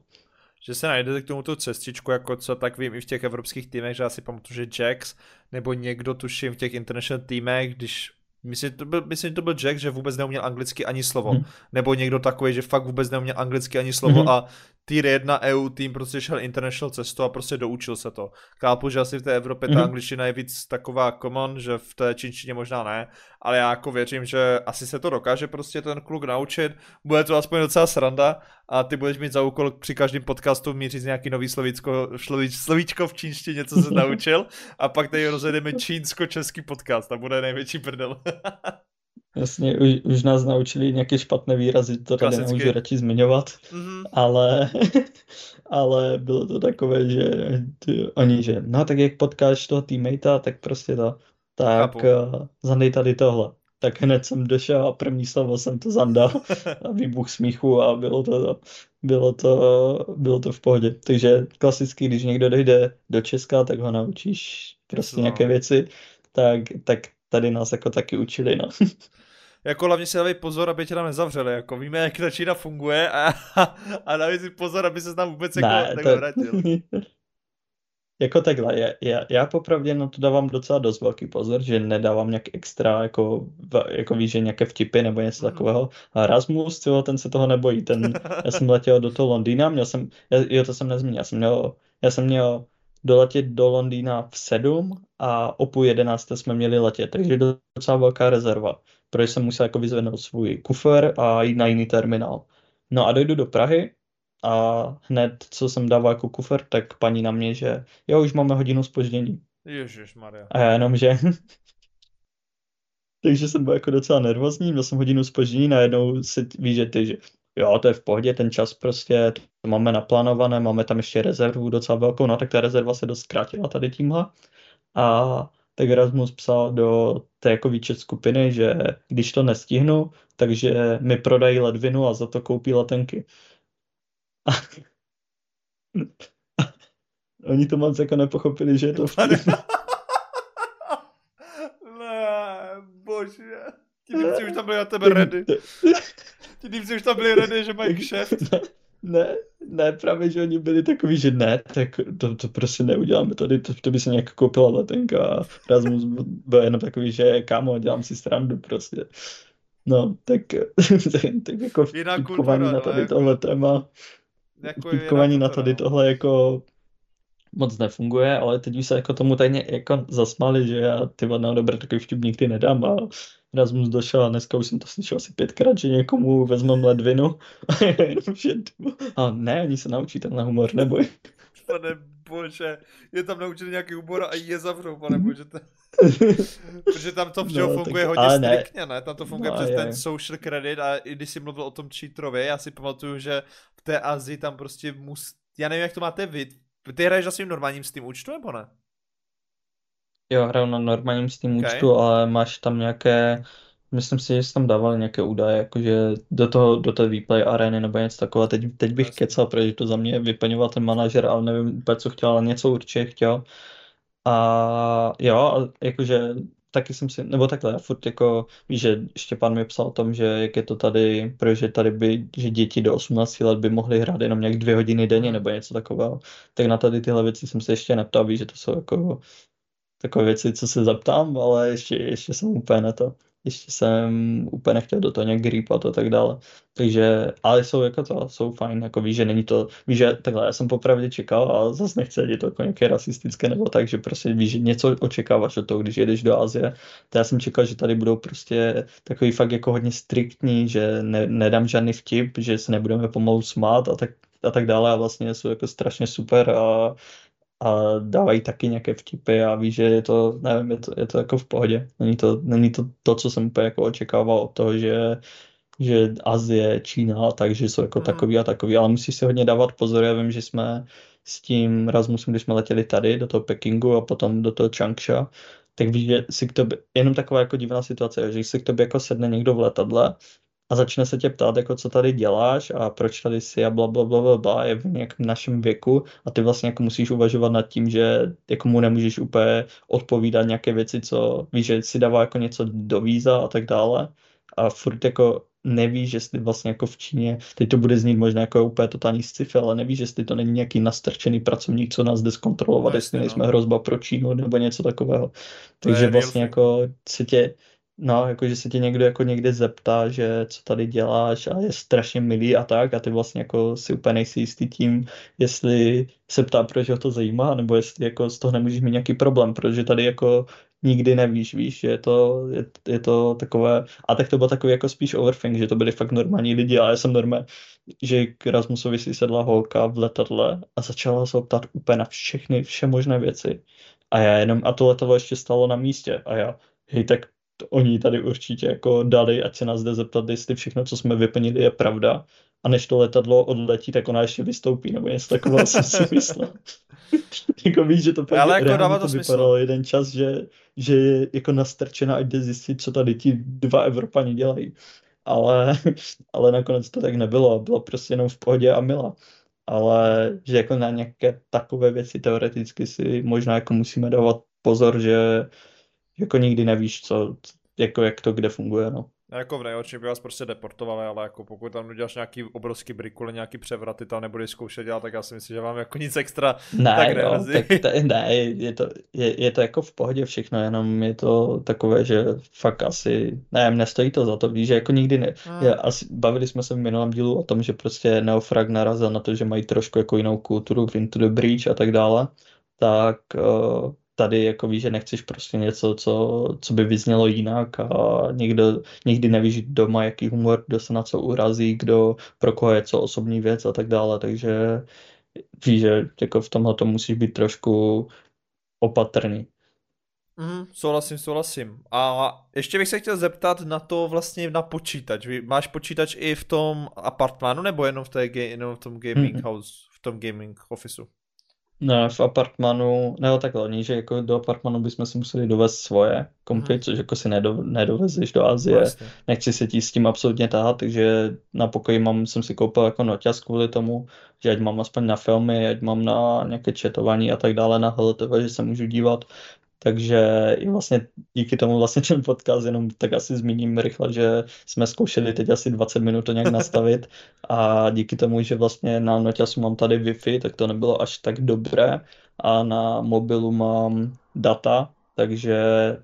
Že se najdete k tomuto cestičku, jako co tak vím i v těch evropských týmech, že já si pamatuju, že Jax nebo někdo tuším v těch international týmech, když Myslím, to byl, myslím, že to byl Jack, že vůbec neuměl anglicky ani slovo. Mhm. Nebo někdo takový, že fakt vůbec neuměl anglicky ani slovo Mhm. a tier 1 EU tým prostě šel international cestu a prostě doučil se to. Chápu, že asi v té Evropě ta Mhm. angličtina je víc taková common, že v té čínštině možná ne, ale já jako věřím, že asi se to dokáže prostě ten kluk naučit, bude to aspoň docela sranda a ty budeš mít za úkol při každém podcastu mít říct nějaký nový slovíčko, slovíč, slovíčko v čínštině, co se naučil a pak tady rozjedeme čínsko-český podcast a bude největší prdel. Jasně, už, už nás naučili nějaké špatné výrazy, to tady Klasicky. nemůžu radši zmiňovat, Mhm. ale, ale bylo to takové, že ty, oni, že no tak jak potkáš toho teammatea, tak prostě to, tak Chápu. uh, zandej tady tohle. Tak hned jsem došel a první slovo jsem to zandal a výbuch smíchu a bylo to, bylo to, bylo to v pohodě. Takže klasicky, když někdo dojde do Česka, tak ho naučíš prostě no. nějaké věci, tak, tak tady nás jako taky učili, no. Jako hlavně si dávej pozor, aby tě tam nezavřeli, jako víme, jak ta Čína funguje a, a dávej si pozor, aby se tam vůbec jako Ne, takhle to, vrátil. jako takhle, já, já, já popravdě na to dávám docela dost velký pozor, že nedávám nějak extra, jako, jako víš, že nějaké vtipy nebo něco Mhm. takového. A Rasmus, tyjo, ten se toho nebojí, ten, já jsem letěl do toho Londýna, měl jsem, já, jo, to jsem nezmínil, já jsem měl, já jsem měl doletět do Londýna v 7 a o půl jedenácté jsme měli letět, takže docela velká rezerva, protože jsem musel jako vyzvednout svůj kufr a jít na jiný terminál. No a dojdu do Prahy a hned, co jsem dával jako kufr, tak paní na mě, že jo, už máme hodinu spoždění. Ježiš Maria. A já jenom, že... Takže jsem byl jako docela nervózní, měl jsem hodinu spoždění, najednou si víš, že ty, že jo, to je v pohodě, ten čas prostě to máme naplánované, máme tam ještě rezervu docela velkou, no tak ta rezerva se dost zkrátila tady tímhle. A tak Erasmus psal do té jako výčet skupiny, že když to nestihnu, takže mi prodají ledvinu a za to koupí letenky. Oni to moc jako nepochopili, že je to vtip. ne, bože. Ti už tam byli na tebe ready. Ti už tam byli ready, že mají kšeft. Ne, ne, právě, že oni byli takový, že ne, tak to, to prostě neuděláme tady, to, to by se nějak koupila letenka a Rasmus byl jenom takový, že kámo, dělám si strandu prostě. No, tak, tak, tak jako vtipkování na tady jako, tohle téma, jako vtipkování na tady tohle jako moc nefunguje, ale teď už se jako tomu tajně jako zasmali, že já ty no dobré takový vtip nikdy nedám a Erasmus došel a dneska už jsem to slyšel asi pětkrát, že někomu vezmeme ledvinu a ne, oni se naučí tenhle humor, neboj. Pane bože, je tam naučený nějaký humor a je zavřou, pane bože. To... Protože tam to všeho no, funguje tak, hodně striktně, ne? Tam to funguje no, přes je. ten social credit a i když jsi mluvil o tom cheaterově, já si pamatuju, že v té Azii tam prostě mus... Já nevím, jak to máte vy. Ty hraješ na svým normálním Steam účtu, nebo ne? Jo, hraju na normálním Steam okay. účtu, ale máš tam nějaké, myslím si, že jsi tam dával nějaké údaje, jakože do toho, do té výplay areny nebo něco takového. Teď, teď bych Jasně. kecal, protože to za mě vyplňoval ten manažer, ale nevím úplně, co chtěl, ale něco určitě chtěl. A jo, jakože taky jsem si, nebo takhle, já furt jako, víš, že Štěpán mi psal o tom, že jak je to tady, protože tady by, že děti do 18 let by mohly hrát jenom nějak dvě hodiny denně nebo něco takového, tak na tady tyhle věci jsem se ještě neptal, víš, že to jsou jako takové věci, co se zeptám, ale ještě, ještě jsem úplně na to. Ještě jsem úplně nechtěl do toho nějak rýpat a tak dále. Takže, ale jsou jako to, jsou fajn, jako víš, že není to, víš, že takhle já jsem popravdě čekal a zase nechci je to jako nějaké rasistické nebo tak, že prostě víš, že něco očekáváš od toho, když jedeš do Azie. To já jsem čekal, že tady budou prostě takový fakt jako hodně striktní, že ne, nedám žádný vtip, že se nebudeme pomalu smát a tak, a tak dále a vlastně jsou jako strašně super a a dávají taky nějaké vtipy a ví, že je to, nevím, je to, je to jako v pohodě. Není to, není to to, co jsem úplně jako očekával od toho, že že Azie, Čína, takže jsou jako mm. takový a takový, ale musíš si hodně dávat pozor, já vím, že jsme s tím Rasmusem, když jsme letěli tady do toho Pekingu a potom do toho Changsha, tak víš, že si k tobě, jenom taková jako divná situace, že si k tobě jako sedne někdo v letadle a začne se tě ptát, jako co tady děláš a proč tady jsi a bla, bla, bla, bla, bla je v nějakém našem věku a ty vlastně jako musíš uvažovat nad tím, že jako mu nemůžeš úplně odpovídat nějaké věci, co víš, že si dává jako něco do víza a tak dále a furt jako nevíš, jestli vlastně jako v Číně, teď to bude znít možná jako úplně totální sci ale nevíš, jestli to není nějaký nastrčený pracovník, co nás jde zkontrolovat, no, jestli nejsme no. hrozba pro Čínu nebo něco takového. Takže vlastně jako se tě, No, jako že se tě někdo jako někde zeptá, že co tady děláš a je strašně milý a tak a ty vlastně jako si úplně nejsi jistý tím, jestli se ptá, proč ho to zajímá, nebo jestli jako z toho nemůžeš mít nějaký problém, protože tady jako nikdy nevíš, víš, že je to, je, je to takové, a tak to bylo takový jako spíš overthink, že to byli fakt normální lidi, ale já jsem normálně, že k Rasmusovi si sedla holka v letadle a začala se ptát úplně na všechny, vše možné věci. A já jenom, a to letadlo ještě stalo na místě a já, hej, tak to oni tady určitě jako dali, ať se nás jde zeptat, jestli všechno, co jsme vyplnili, je pravda. A než to letadlo odletí, tak ona ještě vystoupí, nebo něco takového jsem si myslel. jako víš, že to pak Ale jako dává to, to vypadalo jeden čas, že, že je jako nastrčena, ať jde zjistit, co tady ti dva Evropani dělají. Ale, ale nakonec to tak nebylo, bylo prostě jenom v pohodě a milá. Ale že jako na nějaké takové věci teoreticky si možná jako musíme dávat pozor, že jako nikdy nevíš, co, jako jak to kde funguje, no. Jako v nejhorším by vás prostě deportovali, ale jako pokud tam uděláš nějaký obrovský brikule, nějaký převraty, tam nebudeš zkoušet dělat, tak já si myslím, že vám jako nic extra ne, tak jo, tak to, ne, je to, je, je, to jako v pohodě všechno, jenom je to takové, že fakt asi, ne, nestojí to za to, víš, že jako nikdy ne, hmm. je, asi, bavili jsme se v minulém dílu o tom, že prostě Neofrag narazil na to, že mají trošku jako jinou kulturu, Into the Breach a tak dále, tak uh, tady jako víš, že nechceš prostě něco, co, co by vyznělo jinak a někdo, nikdy nevíš doma, jaký humor, kdo se na co urazí, kdo pro koho je co osobní věc a tak dále, takže víš, že jako v tomhle to musíš být trošku opatrný. Mm, souhlasím, souhlasím. A ještě bych se chtěl zeptat na to vlastně na počítač. Máš počítač i v tom apartmánu nebo jenom v, té, jenom v tom gaming mm-hmm. house, v tom gaming officeu? Ne, v apartmanu, ne takhle, oni, že jako do apartmanu bychom si museli dovést svoje kompy, hmm. což jako si nedo, nedovezeš do Azie, vlastně. nechci se ti s tím absolutně tahat, takže na pokoji mám, jsem si koupil jako noťaz kvůli tomu, že ať mám aspoň na filmy, ať mám na nějaké četování a tak dále na HLTV, že se můžu dívat, takže i vlastně díky tomu vlastně ten podcast jenom tak asi zmíním rychle, že jsme zkoušeli teď asi 20 minut to nějak nastavit. A díky tomu, že vlastně na noťasu mám tady Wi-Fi, tak to nebylo až tak dobré. A na mobilu mám data, takže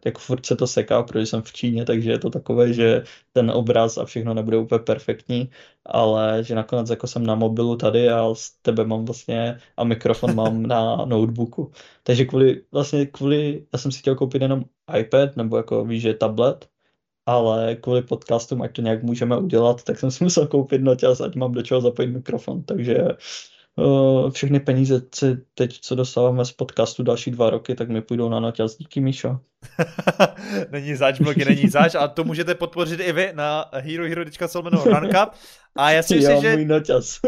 jako furt se to seká, protože jsem v Číně, takže je to takové, že ten obraz a všechno nebude úplně perfektní, ale že nakonec jako jsem na mobilu tady a s tebe mám vlastně a mikrofon mám na notebooku. Takže kvůli, vlastně kvůli, já jsem si chtěl koupit jenom iPad, nebo jako víš, že tablet, ale kvůli podcastům, ať to nějak můžeme udělat, tak jsem si musel koupit noťaz, ať mám do čeho zapojit mikrofon, takže všechny peníze, teď, co dostáváme z podcastu další dva roky, tak mi půjdou na noťaz. Díky, Míšo. není zač, blogy není zač a to můžete podpořit i vy na herohero.co ranka. A já si myslím, že...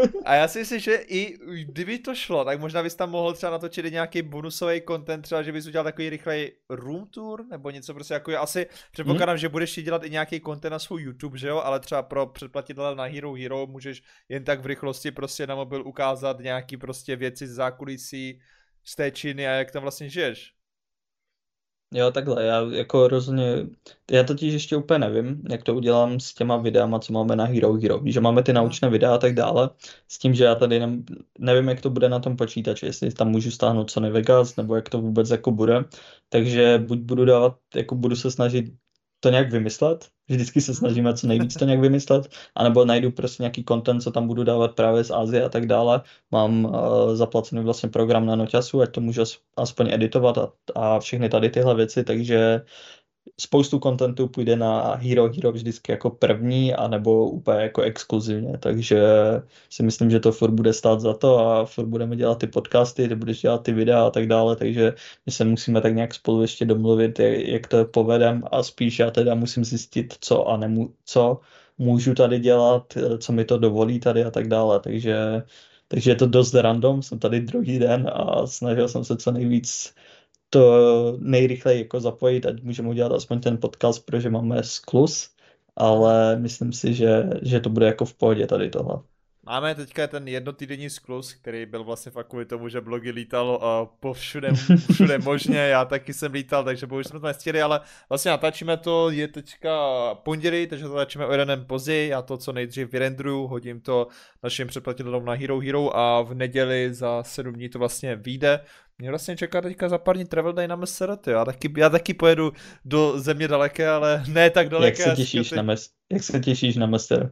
a já si myslím, že i kdyby to šlo, tak možná bys tam mohl třeba natočit nějaký bonusový content, třeba, že bys udělal takový rychlej room tour, nebo něco prostě jako asi předpokládám, hmm. že budeš dělat i nějaký content na svůj YouTube, že jo, ale třeba pro předplatitele na Hero Hero můžeš jen tak v rychlosti prostě na mobil ukázat nějaký prostě věci z zákulisí z té Číny a jak tam vlastně žiješ. Jo, takhle, já jako rozhodně, já totiž ještě úplně nevím, jak to udělám s těma videama, co máme na Hero Hero. Že máme ty naučné videa a tak dále, s tím, že já tady ne, nevím, jak to bude na tom počítači, jestli tam můžu stáhnout Sony Vegas, nebo jak to vůbec jako bude. Takže buď budu dávat, jako budu se snažit to nějak vymyslet. Vždycky se snažíme co nejvíc to nějak vymyslet, anebo najdu prostě nějaký content, co tam budu dávat právě z Asie a tak dále. Mám uh, zaplacený vlastně program na Noťasu, ať to můžu aspoň editovat a, a všechny tady tyhle věci, takže spoustu kontentu půjde na Hero Hero vždycky jako první, anebo úplně jako exkluzivně, takže si myslím, že to furt bude stát za to a furt budeme dělat ty podcasty, ty budeš dělat ty videa a tak dále, takže my se musíme tak nějak spolu ještě domluvit, jak to povedem a spíš já teda musím zjistit, co a nemu, co můžu tady dělat, co mi to dovolí tady a tak dále, takže takže je to dost random, jsem tady druhý den a snažil jsem se co nejvíc to nejrychleji jako zapojit, ať můžeme udělat aspoň ten podcast, protože máme sklus, ale myslím si, že, že to bude jako v pohodě tady tohle. Máme teďka ten jednotýdenní sklus, který byl vlastně fakt kvůli tomu, že blogy lítalo uh, po všude, všude možně, já taky jsem lítal, takže bohužel jsme to nestihli, ale vlastně natáčíme to, je teďka pondělí, takže to natáčíme o jeden den později, já to co nejdřív vyrendruju, hodím to našim předplatitelům na Hero Hero a v neděli za 7 dní to vlastně vyjde. Mě vlastně čeká teďka za pár dní travel day na MSR, já taky, já taky pojedu do země daleké, ale ne tak daleké. Jak se těšíš, na, mes, jak se těšíš na MSR?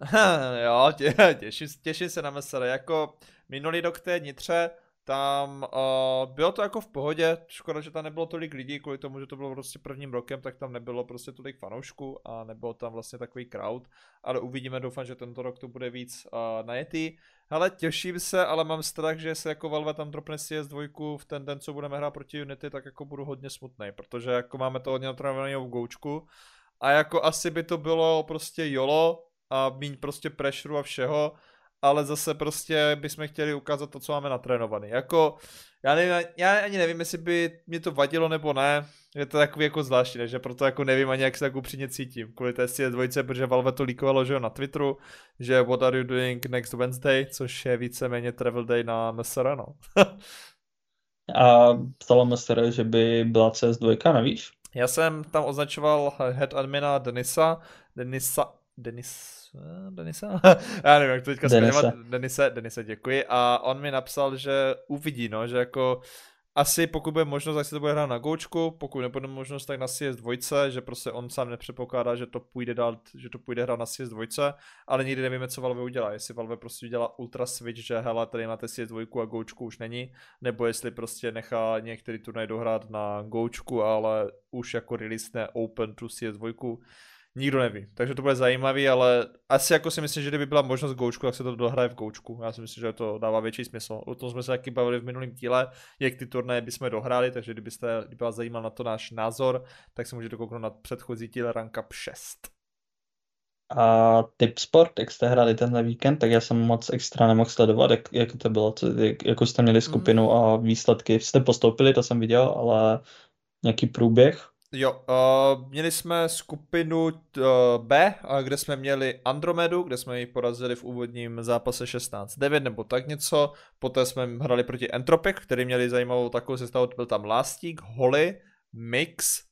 jo, tě, těším, těším se na MSR. Jako minulý rok té Nitře, tam uh, bylo to jako v pohodě, škoda, že tam nebylo tolik lidí, kvůli tomu, že to bylo prostě prvním rokem, tak tam nebylo prostě tolik fanoušků a nebylo tam vlastně takový crowd, ale uvidíme, doufám, že tento rok to bude víc uh, najetý. Hele, těším se, ale mám strach, že se jako Valve tam dropne CS2 v ten den, co budeme hrát proti Unity, tak jako budu hodně smutný, protože jako máme to hodně natrénovaného v goučku a jako asi by to bylo prostě jolo, a míň prostě pressure a všeho, ale zase prostě bychom chtěli ukázat to, co máme natrénovaný. Jako, já, nevím, já ani nevím, jestli by mě to vadilo nebo ne, je to takový jako zvláštní, že proto jako nevím ani, jak se tak upřímně cítím. Kvůli té CS2, protože Valve to líkovalo, že jo, na Twitteru, že what are you doing next Wednesday, což je víceméně travel day na MSR, no. a psalo MSR, že by byla CS2, nevíš? Já jsem tam označoval head admina Denisa, Denisa, Denis, eh, Denisa? Já nevím, jak to teďka změňovat. Denise, Denise, děkuji. A on mi napsal, že uvidí, no, že jako asi pokud bude možnost, tak se to bude hrát na goučku, pokud nebude možnost, tak na CS2, že prostě on sám nepředpokládá, že to půjde dát, že to půjde hrát na CS2, ale nikdy nevíme, co Valve udělá. Jestli Valve prostě udělá ultra switch, že hele, tady máte CS2 a goučku už není, nebo jestli prostě nechá některý turnaj dohrát na goučku, ale už jako release ne open to CS2 Nikdo neví, takže to bude zajímavý, ale asi jako si myslím, že kdyby byla možnost goučku, tak se to dohraje v goučku. Já si myslím, že to dává větší smysl. O tom jsme se taky bavili v minulém díle, jak ty turnaje bychom dohráli, takže kdybyste, kdyby vás zajímal na to náš názor, tak se můžete kouknout na předchozí díl Ranka 6. A tip sport, jak jste hráli tenhle víkend, tak já jsem moc extra nemohl sledovat, jak, jak to bylo, co, jak, jako jste měli skupinu a výsledky. Jste postoupili, to jsem viděl, ale nějaký průběh? Jo, uh, měli jsme skupinu uh, B, uh, kde jsme měli Andromedu, kde jsme ji porazili v úvodním zápase 16-9 nebo tak něco. Poté jsme hrali proti Entropic, který měli zajímavou takovou sestavu, byl tam Lastík, Holly, Mix,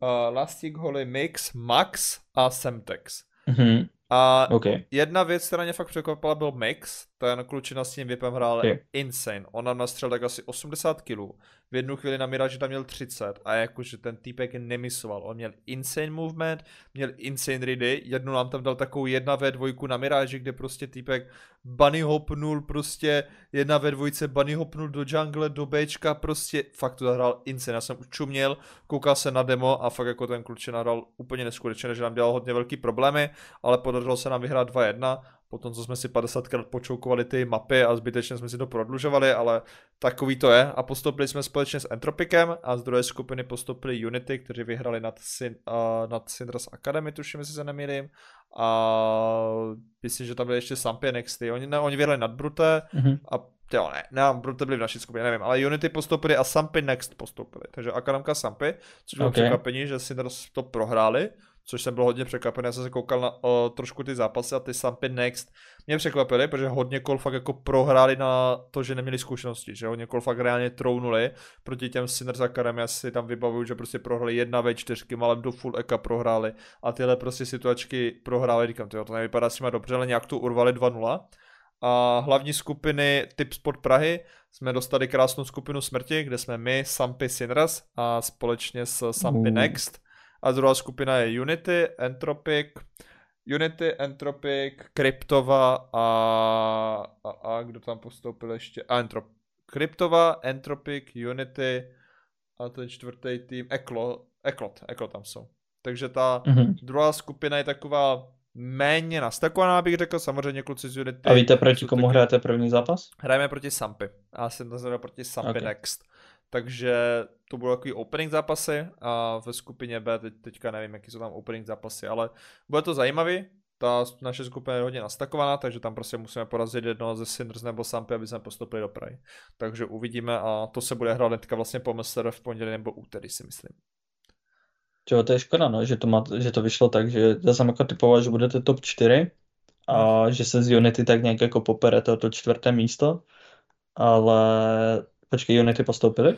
uh, Lastík, Holly, Mix, Max a Semtex. Mm-hmm. A Okay. jedna věc, která mě fakt překvapila, byl Mix. Ten klučina s tím vypem hrál Okay. insane. On nám nastřelil tak asi 80 kg. V jednu chvíli na Mirage tam měl 30 a jakože ten týpek nemysloval. On měl insane movement, měl insane ready, jednu nám tam dal takovou jedna ve dvojku na Mirage, kde prostě týpek bunny hopnul prostě jedna ve dvojce, bunny hopnul do jungle, do Bčka, prostě fakt to zahrál insane. Já jsem už čuměl, koukal se na demo a fakt jako ten klučina hrál úplně neskutečně, že nám dělal hodně velký problémy, ale podařilo se nám vyhrát 2-1 potom co jsme si 50krát počoukovali ty mapy a zbytečně jsme si to prodlužovali, ale takový to je. A postoupili jsme společně s Entropikem a z druhé skupiny postoupili Unity, kteří vyhrali nad, Sin, uh, nad Syndras Academy, tuším, jestli se nemýlím. A myslím, že tam byly ještě Sampy Nexty. Oni, ne, oni vyhrali nad Brute Mm-hmm. a jo, ne, ne, Brute byli v naší skupině, nevím, ale Unity postoupili a Sampy Next postoupili. Takže Akademka Sampy, což bylo Okay. překvapení, že Syndras to prohráli, což jsem byl hodně překvapený, já jsem se koukal na o, trošku ty zápasy a ty Sampy Next mě překvapily, protože hodně kol fakt jako prohráli na to, že neměli zkušenosti, že hodně kol fakt reálně trounuli proti těm Sinners Academy, já si tam vybavuju, že prostě prohráli jedna ve čtyřky, malem do full eka prohráli a tyhle prostě situačky prohráli, říkám, tyjo, to nevypadá s nimi dobře, ale nějak to urvali 2-0 a hlavní skupiny Tip Sport Prahy jsme dostali krásnou skupinu smrti, kde jsme my, Sampy Sinners a společně s Sampy Uh. Next. A druhá skupina je Unity, Entropic, Unity, Entropic, Kryptova a, a, a kdo tam postoupil ještě? A Entrop. Kryptova, Entropic, Unity a ten čtvrtý tým, Eklo, Eklot, Eklot tam jsou. Takže ta Mm-hmm. druhá skupina je taková méně nastakovaná, bych řekl, samozřejmě kluci z Unity. A víte, proti komu taky- hrajete první zápas? Hrajeme proti Sampy. A já jsem to proti Sampy Ok. Next. Takže to budou takový opening zápasy a ve skupině B teď, teďka nevím, jaký jsou tam opening zápasy, ale bude to zajímavý. Ta naše skupina je hodně nastakovaná, takže tam prostě musíme porazit jednoho ze Sinners nebo Sampy, aby jsme postupili do Prahy. Takže uvidíme a to se bude hrát hnedka vlastně po MSR v pondělí nebo úterý si myslím. Jo, to je škoda, no, že to, má, že to vyšlo tak, že já jsem jako typoval, že budete top 4 a že se z Unity tak nějak jako poperete o to čtvrté místo, ale počkej, Unity postoupili?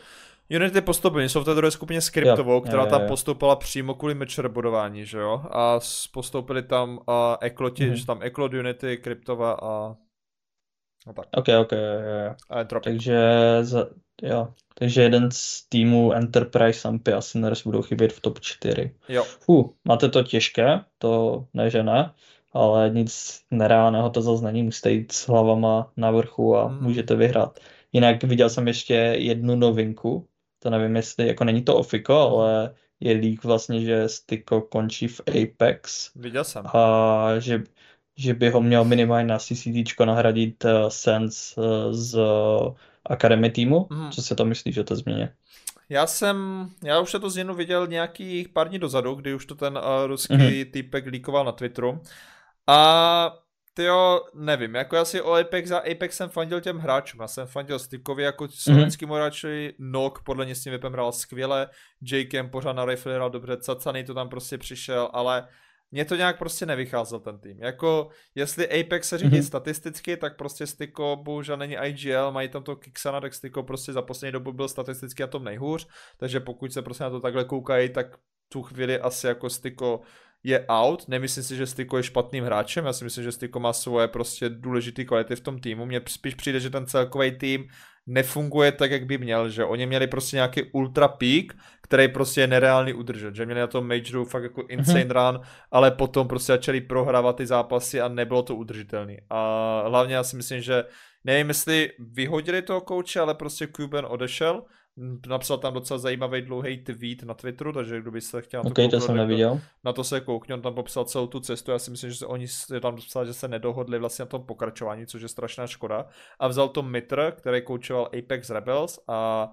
Unity postoupili, jsou v té druhé skupině s Kryptovou, Jo, která jo, tam jo. postoupila přímo kvůli matcher bodování, že jo? A postoupili tam uh, Ekloti, Mhm. že tam Eklot, Unity, Kryptova a... No tak, Ok, ok, jo, jo. a Entropic. Takže, za, jo, takže jeden z týmů Enterprise, Sampy a Sinners budou chybět v top 4. Jo, Fuh, máte to těžké, to ne, že ne, ale nic nereálného to zase není, musíte jít s hlavama na vrchu a Mhm. můžete vyhrát. Jinak viděl jsem ještě jednu novinku, to nevím jestli, jako není to Ofiko, ale je leak vlastně, že Styko končí v Apex viděl jsem. a že, že by ho měl minimálně na CCTčko nahradit uh, Sense uh, z uh, Academy týmu. Mhm. Co si to myslíš o té změně? Já jsem, já už to změnu viděl nějakých pár dní dozadu, kdy už to ten uh, ruský Mhm. týpek líkoval na Twitteru. A tyjo, nevím, jako já si o Apex za Apex jsem fandil těm hráčům, já jsem fandil Stykovi jako slovenskýmu hráči, Nok podle mě s tím vypem hrál skvěle, Jakem pořád na rifle hrál dobře, Cacany to tam prostě přišel, ale mně to nějak prostě nevycházel ten tým. Jako, jestli Apex se řídí Mhm. statisticky, tak prostě Styko bohužel není IGL, mají tam to Kixana, tak Styko prostě za poslední dobu byl statisticky na tom nejhůř, takže pokud se prostě na to takhle koukají, tak tu chvíli asi jako Styko je out. Nemyslím si, že Styko je špatným hráčem, já si myslím, že Styko má svoje prostě důležité kvality v tom týmu. Mně spíš přijde, že ten celkový tým nefunguje tak, jak by měl, že oni měli prostě nějaký ultra peak, který prostě je nereálný udržet, že měli na tom majoru fakt jako insane run, ale potom prostě začali prohrávat ty zápasy a nebylo to udržitelný. A hlavně já si myslím, že nevím, jestli vyhodili toho kouče, ale prostě Cuban odešel napsal tam docela zajímavý dlouhý tweet na Twitteru, takže kdo by se chtěl na to okay, to jsem neviděl. Na to se koukně, on tam popsal celou tu cestu, já si myslím, že se oni tam dostali, že se nedohodli vlastně na tom pokračování, což je strašná škoda. A vzal to Mitr, který koučoval Apex Rebels a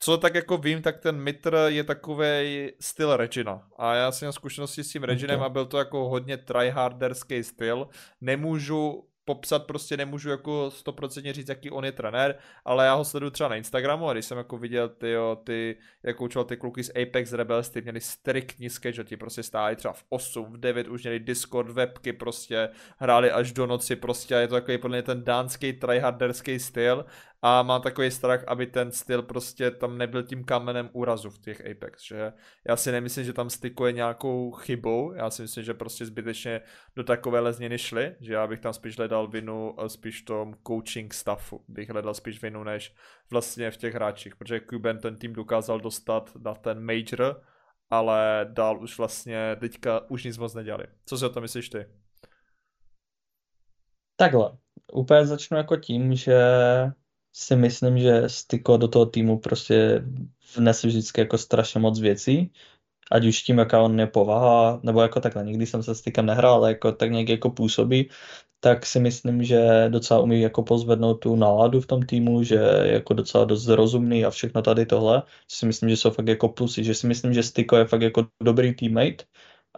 co tak jako vím, tak ten Mitr je takový styl Regina. A já jsem měl zkušenosti s tím Reginem okay. a byl to jako hodně tryharderský styl. Nemůžu popsat prostě nemůžu jako 100% říct, jaký on je trenér, ale já ho sleduju třeba na Instagramu a když jsem jako viděl ty, jo, ty jak koučoval ty kluky z Apex Rebels, ty měli striktní schedule, ti prostě stáli třeba v 8, v 9, už měli Discord, webky prostě, hráli až do noci prostě a je to takový podle mě ten dánský tryharderský styl a mám takový strach, aby ten styl prostě tam nebyl tím kamenem úrazu v těch Apex, že já si nemyslím, že tam stykuje nějakou chybou, já si myslím, že prostě zbytečně do takové změny šly, že já bych tam spíš hledal vinu spíš v tom coaching staffu, bych hledal spíš vinu než vlastně v těch hráčích, protože Cuban ten tým dokázal dostat na ten major, ale dál už vlastně teďka už nic moc nedělali. Co si o to myslíš ty? Takhle. Úplně začnu jako tím, že si myslím, že Styko do toho týmu prostě vnese vždycky jako strašně moc věcí, ať už tím, jaká on je povaha, nebo jako takhle, nikdy jsem se Stykem nehrál, ale jako tak nějak jako působí, tak si myslím, že docela umí jako pozvednout tu náladu v tom týmu, že je jako docela dost rozumný a všechno tady tohle. Si myslím, že jsou fakt jako plusy, že si myslím, že Styko je fakt jako dobrý teammate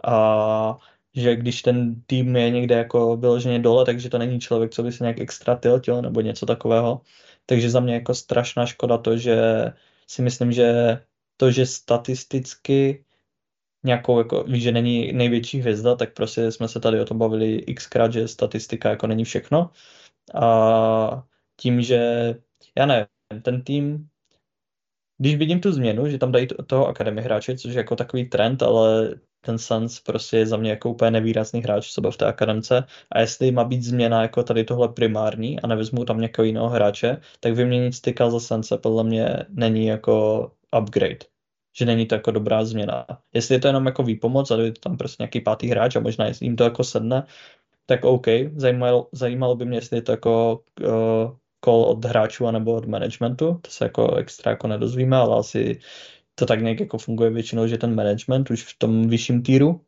a že když ten tým je někde jako vyloženě dole, takže to není člověk, co by se nějak extra tiltil nebo něco takového. Takže za mě jako strašná škoda to, že si myslím, že to, že statisticky nějakou, jako, víš, že není největší hvězda, tak prostě jsme se tady o tom bavili xkrát, že statistika jako není všechno. A tím, že, já nevím, ten tým, když vidím tu změnu, že tam dají toho akademie hráče, což je jako takový trend, ale ten Suns prostě je za mě jako úplně nevýrazný hráč co v té akademce a jestli má být změna jako tady tohle primární a nevezmu tam někoho jiného hráče, tak vyměnit styka za Sunse podle mě není jako upgrade že není to jako dobrá změna. Jestli je to jenom jako výpomoc a je to tam prostě nějaký pátý hráč a možná jim to jako sedne, tak OK. Zajímalo, zajímalo by mě, jestli je to jako uh, call od hráčů anebo od managementu. To se jako extra jako nedozvíme, ale asi to tak nějak jako funguje většinou, že ten management už v tom vyšším týru.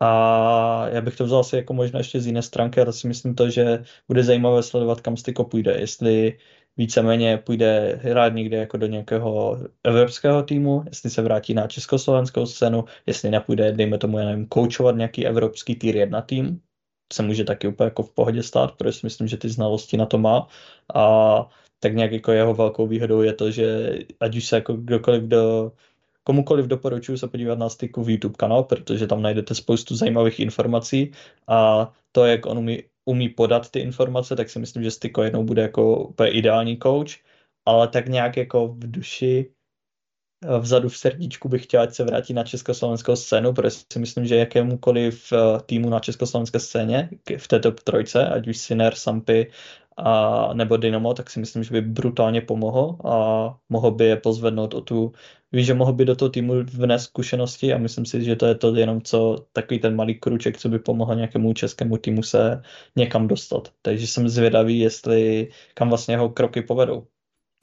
A já bych to vzal asi jako možná ještě z jiné stránky, ale si myslím to, že bude zajímavé sledovat, kam Styko půjde. Jestli víceméně půjde hrát někde jako do nějakého evropského týmu, jestli se vrátí na československou scénu, jestli nepůjde, dejme tomu, já nevím, koučovat nějaký evropský týr jedna tým, se může taky úplně jako v pohodě stát, protože si myslím, že ty znalosti na to má. A tak nějak jako jeho velkou výhodou je to, že ať už se jako kdokoliv do komukoliv doporučuji se podívat na styku v YouTube kanál, protože tam najdete spoustu zajímavých informací a to, jak on umí, umí podat ty informace, tak si myslím, že Styko jednou bude jako úplně ideální coach, ale tak nějak jako v duši eh, vzadu v srdíčku bych chtěl, ať se vrátí na československou scénu, protože si myslím, že jakémukoliv eh, týmu na československé scéně v této trojce, ať už Sinner, Sampy a, nebo Dynamo, tak si myslím, že by brutálně pomohl a mohl by je pozvednout o tu, víš, že mohl by do toho týmu vnést zkušenosti a myslím si, že to je to jenom co takový ten malý kruček, co by pomohl nějakému českému týmu se někam dostat. Takže jsem zvědavý, jestli kam vlastně jeho kroky povedou.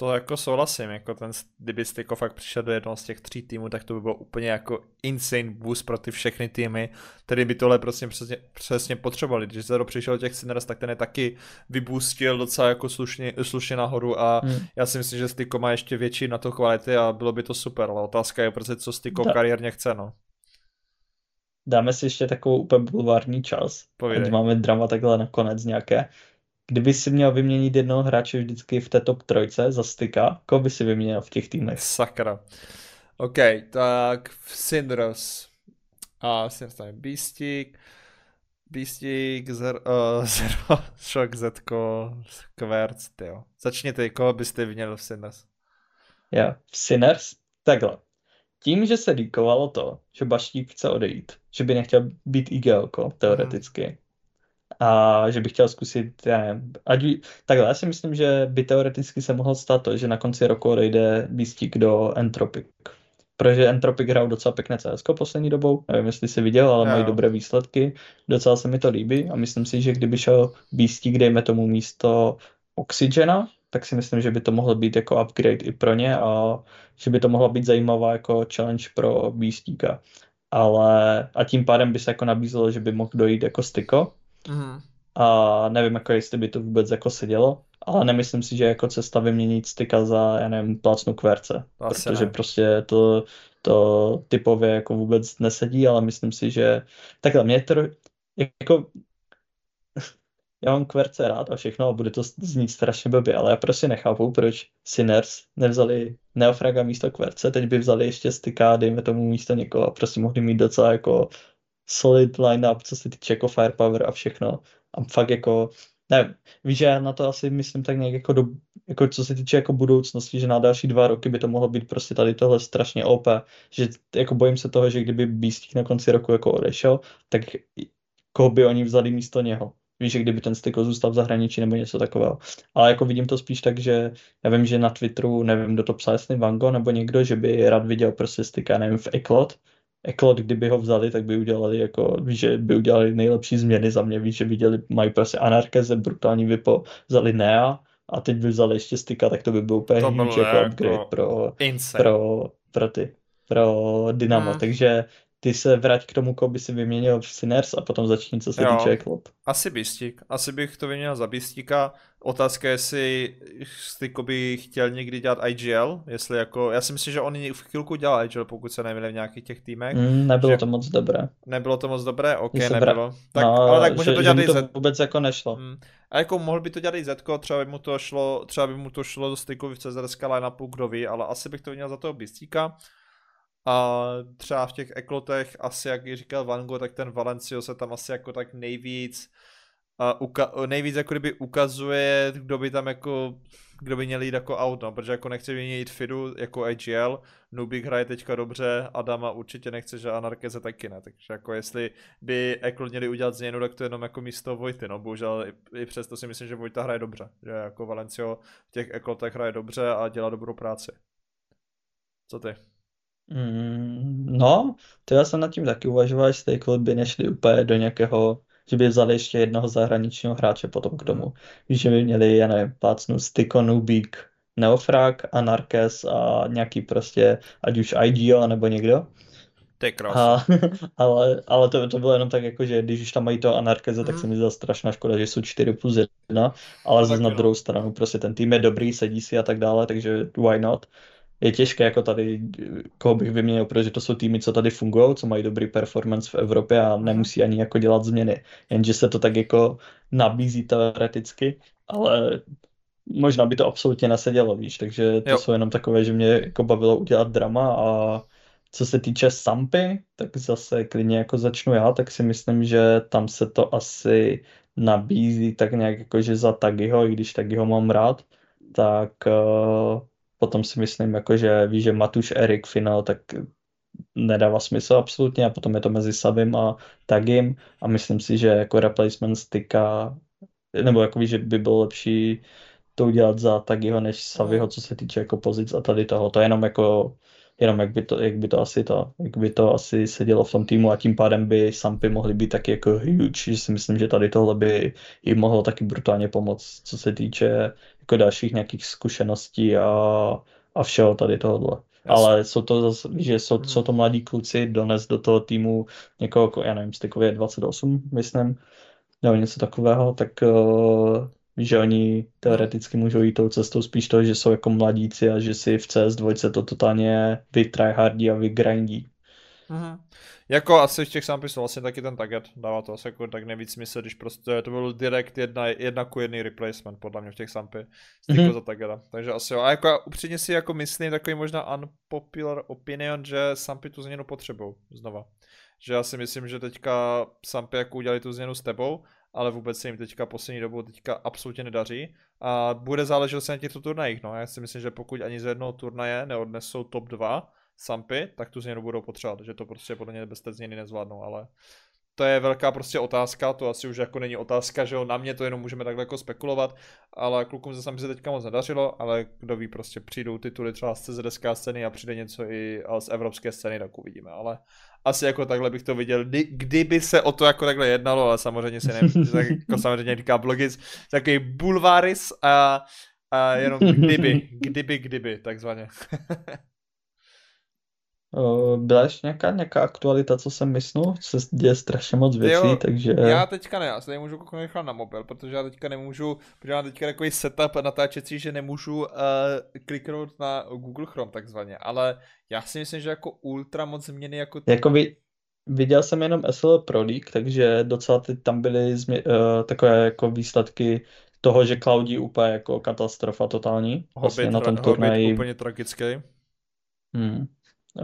To jako souhlasím, jako ten, kdyby Styko fakt přišel do jednoho z těch tří týmů, tak to by bylo úplně jako insane boost pro ty všechny týmy, který by tohle prostě přesně, přesně potřebovali. Když přišel do těch Sinners, tak ten je taky vybustil docela jako slušně, slušně nahoru a hmm. já si myslím, že Styko má ještě větší na to kvality a bylo by to super, ale otázka je prostě, co Styko da. kariérně chce, no. Dáme si ještě takovou úplně bulvární čas. Povídej. Ať máme drama takhle nakonec nějaké. Kdyby si měl vyměnit jednoho hráče vždycky v té top trojce za styka, koho by si vyměnil v těch týmech? Sakra. OK, tak v Syndros. A Syndros tam je Beastík. Beastík, Zero, uh, Zero Shock, Zetko, Querc, tyjo. Začněte, koho byste vyměnil v Syndros? Já, v Sinners? Takhle. Tím, že se díkovalo to, že Baštík chce odejít, že by nechtěl být IGLko, teoreticky, hmm a že bych chtěl zkusit, já nevím, ať, takhle, já si myslím, že by teoreticky se mohlo stát to, že na konci roku odejde Beastík do Entropic. Protože Entropic hrál docela pěkné CS poslední dobou, nevím, jestli jsi viděl, ale mají dobré výsledky, docela se mi to líbí a myslím si, že kdyby šel Beastík, dejme tomu místo Oxygena, tak si myslím, že by to mohlo být jako upgrade i pro ně a že by to mohla být zajímavá jako challenge pro Beastíka. Ale a tím pádem by se jako nabízelo, že by mohl dojít jako styko. Mm. A nevím, jako jestli by to vůbec jako sedělo, ale nemyslím si, že jako cesta vyměnit styka za, já nevím, plácnu kverce. Asi protože ne. prostě to, to typově jako vůbec nesedí, ale myslím si, že takhle mě to jako já mám kverce rád a všechno a bude to znít strašně blbě, ale já prostě nechápu, proč Sinners nevzali Neofraga místo kverce, teď by vzali ještě styka, dejme tomu místo někoho a prostě mohli mít docela jako solid line-up, co se týče jako firepower a všechno. A fakt jako, ne, víš, že já na to asi myslím tak nějak jako, do, jako co se týče jako budoucnosti, že na další dva roky by to mohlo být prostě tady tohle strašně OP, že jako bojím se toho, že kdyby Beastík na konci roku jako odešel, tak koho by oni vzali místo něho. Víš, že kdyby ten styko zůstal v zahraničí nebo něco takového. Ale jako vidím to spíš tak, že já vím, že na Twitteru, nevím, kdo to psal, jestli Vango nebo někdo, že by rád viděl prostě styka, nevím, v Eklot, Eklot, kdyby ho vzali, tak by udělali jako, víš, že by udělali nejlepší změny za mě, víš, že viděli, mají prostě anarkeze, brutální vypo, vzali Nea a teď by vzali ještě styka, tak to by byl úplně huge jako upgrade jako pro, pro, pro, ty, pro Dynamo, hmm. takže ty se vrať k tomu, koho by si vyměnil v Sinners a potom začni, co se jo, týče Klopp. Asi Bistík. Asi bych to vyměnil za Bistíka. Otázka je, jestli ty by chtěl někdy dělat IGL, jestli jako, já si myslím, že on v chvilku dělal IGL, pokud se neměli v nějakých těch týmech. Mm, nebylo že... to moc dobré. Nebylo to moc dobré, ok, nebylo. Vra... Tak, no, ale tak může že, to dělat že to vůbec jako nešlo. Mm. A jako mohl by to dělat i Zetko, třeba by mu to šlo, třeba by mu to šlo do styku v CZSK line-upu, kdo ví, ale asi bych to měl za toho Bistíka. A třeba v těch eklotech, asi jak říkal Van Gogh, tak ten Valencio se tam asi jako tak nejvíc a uka- nejvíc jako kdyby ukazuje, kdo by tam jako, kdo by měl jít jako out, no, protože jako nechce vyměnit Fidu jako AGL, Nubik hraje teďka dobře, Adama určitě nechce, že Anarkeze taky ne, takže jako jestli by Eklot měli udělat změnu, tak to je jenom jako místo Vojty, no, bohužel i, i přesto si myslím, že Vojta hraje dobře, že jako Valencio v těch Eklotech hraje dobře a dělá dobrou práci. Co ty? Mm, no, to já jsem nad tím taky uvažoval, jestli klub by nešli úplně do nějakého, že by vzali ještě jednoho zahraničního hráče potom k tomu. Víš, že by měli, já nevím, plácnu Styko, Nubík, Neofrag, Anarkes a nějaký prostě, ať už IGO nebo někdo. To je a, ale, ale to, to bylo jenom tak, jako, že když už tam mají to Anarkeze, mm. tak se mi zdá strašná škoda, že jsou 4 plus 1, ale zase na no. druhou stranu, prostě ten tým je dobrý, sedí si a tak dále, takže why not je těžké jako tady, koho bych vyměnil, protože to jsou týmy, co tady fungují, co mají dobrý performance v Evropě a mhm. nemusí ani jako dělat změny. Jenže se to tak jako nabízí teoreticky, ale možná by to absolutně nesedělo, víš, takže to jo. jsou jenom takové, že mě jako bavilo udělat drama a co se týče Sampy, tak zase klidně jako začnu já, tak si myslím, že tam se to asi nabízí tak nějak jako, že za Tagiho, i když Tagiho mám rád, tak uh, potom si myslím, jako, že víš, že Matuš, Erik, finál, tak nedává smysl absolutně a potom je to mezi Savim a Tagim a myslím si, že jako replacement styka nebo jako že by bylo lepší to udělat za Tagiho než Saviho, co se týče jako pozic a tady toho. To je jenom jako jenom jak by to, jak by to asi to, jak by to asi sedělo v tom týmu a tím pádem by Sampy mohly být taky jako huge, že si myslím, že tady tohle by jim mohlo taky brutálně pomoct, co se týče jako dalších nějakých zkušeností a, a všeho tady. Jasně. Ale jsou to zase, že jsou, hmm. jsou to mladí kluci, dones do toho týmu někoho, já nevím, stykově 28, myslím, nebo něco takového, tak uh, že oni teoreticky můžou jít tou cestou spíš toho, že jsou jako mladíci a že si v CS2 to totálně vytryhardí a vygrindí. Mhm. Jako asi v těch sampisů vlastně taky ten target dává to asi jako tak nejvíc smysl, když prostě to byl direkt jedna, jedna ku jedný replacement podle mě v těch sampy mm-hmm. za targeta. Takže asi jo. A jako upřímně si jako myslím takový možná unpopular opinion, že sampy tu změnu potřebují znova. Že já si myslím, že teďka sampy jako udělali tu změnu s tebou, ale vůbec se jim teďka poslední dobou teďka absolutně nedaří. A bude záležet se na těchto turnajích, no. Já si myslím, že pokud ani z jednoho turnaje neodnesou top 2 Sampy, tak tu změnu budou potřebovat, že to prostě podle mě bez té změny nezvládnou, ale to je velká prostě otázka, to asi už jako není otázka, že jo, na mě to jenom můžeme takhle jako spekulovat, ale klukům se sami se teďka moc nedařilo, ale kdo ví, prostě přijdou tituly třeba z CZSK scény a přijde něco i z evropské scény, tak uvidíme, ale asi jako takhle bych to viděl, kdyby se o to jako takhle jednalo, ale samozřejmě se nevím, tak jako samozřejmě říká blogic, takový bulvaris a A jenom kdyby, kdyby, kdyby, takzvaně. Byla ještě nějaká, nějaká aktualita, co jsem myslel? Se děje strašně moc věcí, jo, takže... Já teďka ne, já se nemůžu kouknout na mobil, protože já teďka nemůžu, protože mám teďka takový setup natáčecí, že nemůžu uh, kliknout na Google Chrome takzvaně, ale já si myslím, že jako ultra moc změny jako... Jako vy, viděl jsem jenom SL Pro League, takže docela ty tam byly změ, uh, takové jako výsledky toho, že Cloudí úplně jako katastrofa totální. Vlastně Hobbit, na tom turnaji. úplně tragický. Hmm.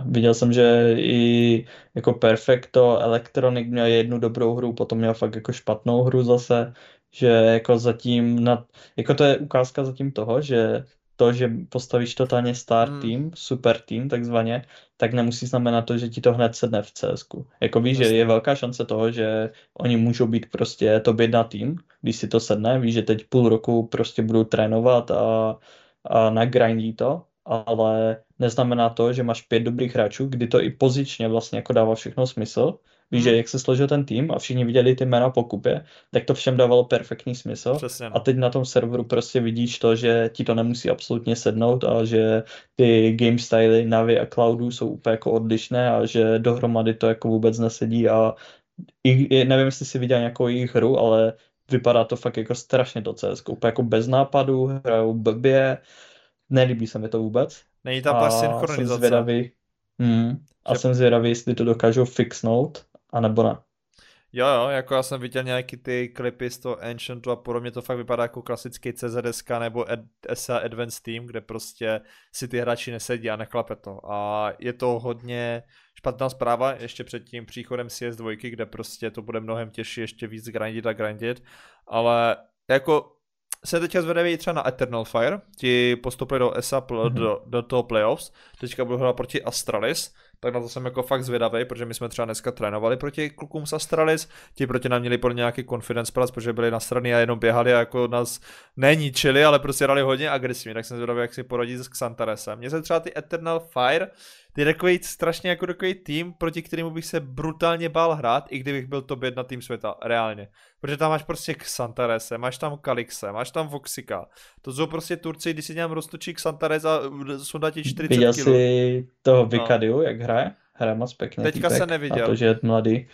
Viděl jsem, že i jako Perfecto Electronic měl jednu dobrou hru, potom měl fakt jako špatnou hru zase, že jako zatím, na, jako to je ukázka zatím toho, že to, že postavíš totálně star hmm. team, super team takzvaně, tak nemusí znamenat to, že ti to hned sedne v CS. Jako víš, Jasně. že je velká šance toho, že oni můžou být prostě top jedna tým, když si to sedne, víš, že teď půl roku prostě budou trénovat a, a nagrindí to, ale neznamená to, že máš pět dobrých hráčů, kdy to i pozičně vlastně jako dává všechno smysl. Víš, hmm. že jak se složil ten tým a všichni viděli ty jména po kupě, tak to všem dávalo perfektní smysl. Přesně. A teď na tom serveru prostě vidíš to, že ti to nemusí absolutně sednout a že ty game styly Navi a Cloudu jsou úplně jako odlišné a že dohromady to jako vůbec nesedí a i, nevím, jestli si viděl nějakou jejich hru, ale vypadá to fakt jako strašně do CS, úplně jako bez nápadu, hrajou blbě, nelíbí se mi to vůbec. Není tam ta synchronizace. Jsem zvědavý, hmm, a že... jsem zvědavý, jestli to dokážou fixnout, anebo ne. Jo, jo, jako já jsem viděl nějaký ty klipy z toho Ancientu a podobně, to fakt vypadá jako klasický CZSK nebo SA Advanced Team, kde prostě si ty hráči nesedí a nechlape to. A je to hodně špatná zpráva ještě před tím příchodem CS2, kde prostě to bude mnohem těžší ještě víc grindit a grindit, ale jako se teďka zvedají třeba na Eternal Fire, ti postupili do ESA, mm-hmm. do, do toho playoffs, teďka budou hrát proti Astralis, tak na to jsem jako fakt zvědavý, protože my jsme třeba dneska trénovali proti klukům z Astralis, ti proti nám měli pro nějaký confidence plus, protože byli na straně a jenom běhali a jako nás neničili, ale prostě hrali hodně agresivně, tak jsem zvědavý, jak si poradí s Xantaresem. Mně se třeba ty Eternal Fire, ty takový strašně jako takový tým, proti kterému bych se brutálně bál hrát, i kdybych byl top jedna tým světa, reálně. Protože tam máš prostě Xantarese, máš tam Kalixe, máš tam Voxika. To jsou prostě Turci, když si nějak roztočí Xantares a sundá ti 40 Viděl kg. jsi toho Vikadiu, no. jak hraje? Hraje moc pěkně. Teďka týpek. se neviděl. A to, že je mladý.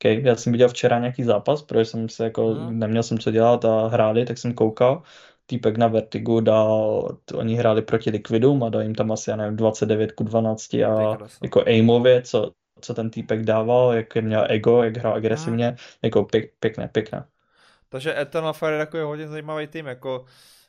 Okay. Já jsem viděl včera nějaký zápas, protože jsem se jako, hmm. neměl jsem co dělat a hráli, tak jsem koukal týpek na Vertigu dal, oni hráli proti Liquidum a dal jim tam asi, já nevím, 29 ku 12 a jako aimově, co, co ten týpek dával, jak měl ego, jak hrál agresivně, hmm. jako pěk, pěkné, pěkné. Takže Eternal Fire je jako hodně zajímavý tým, jako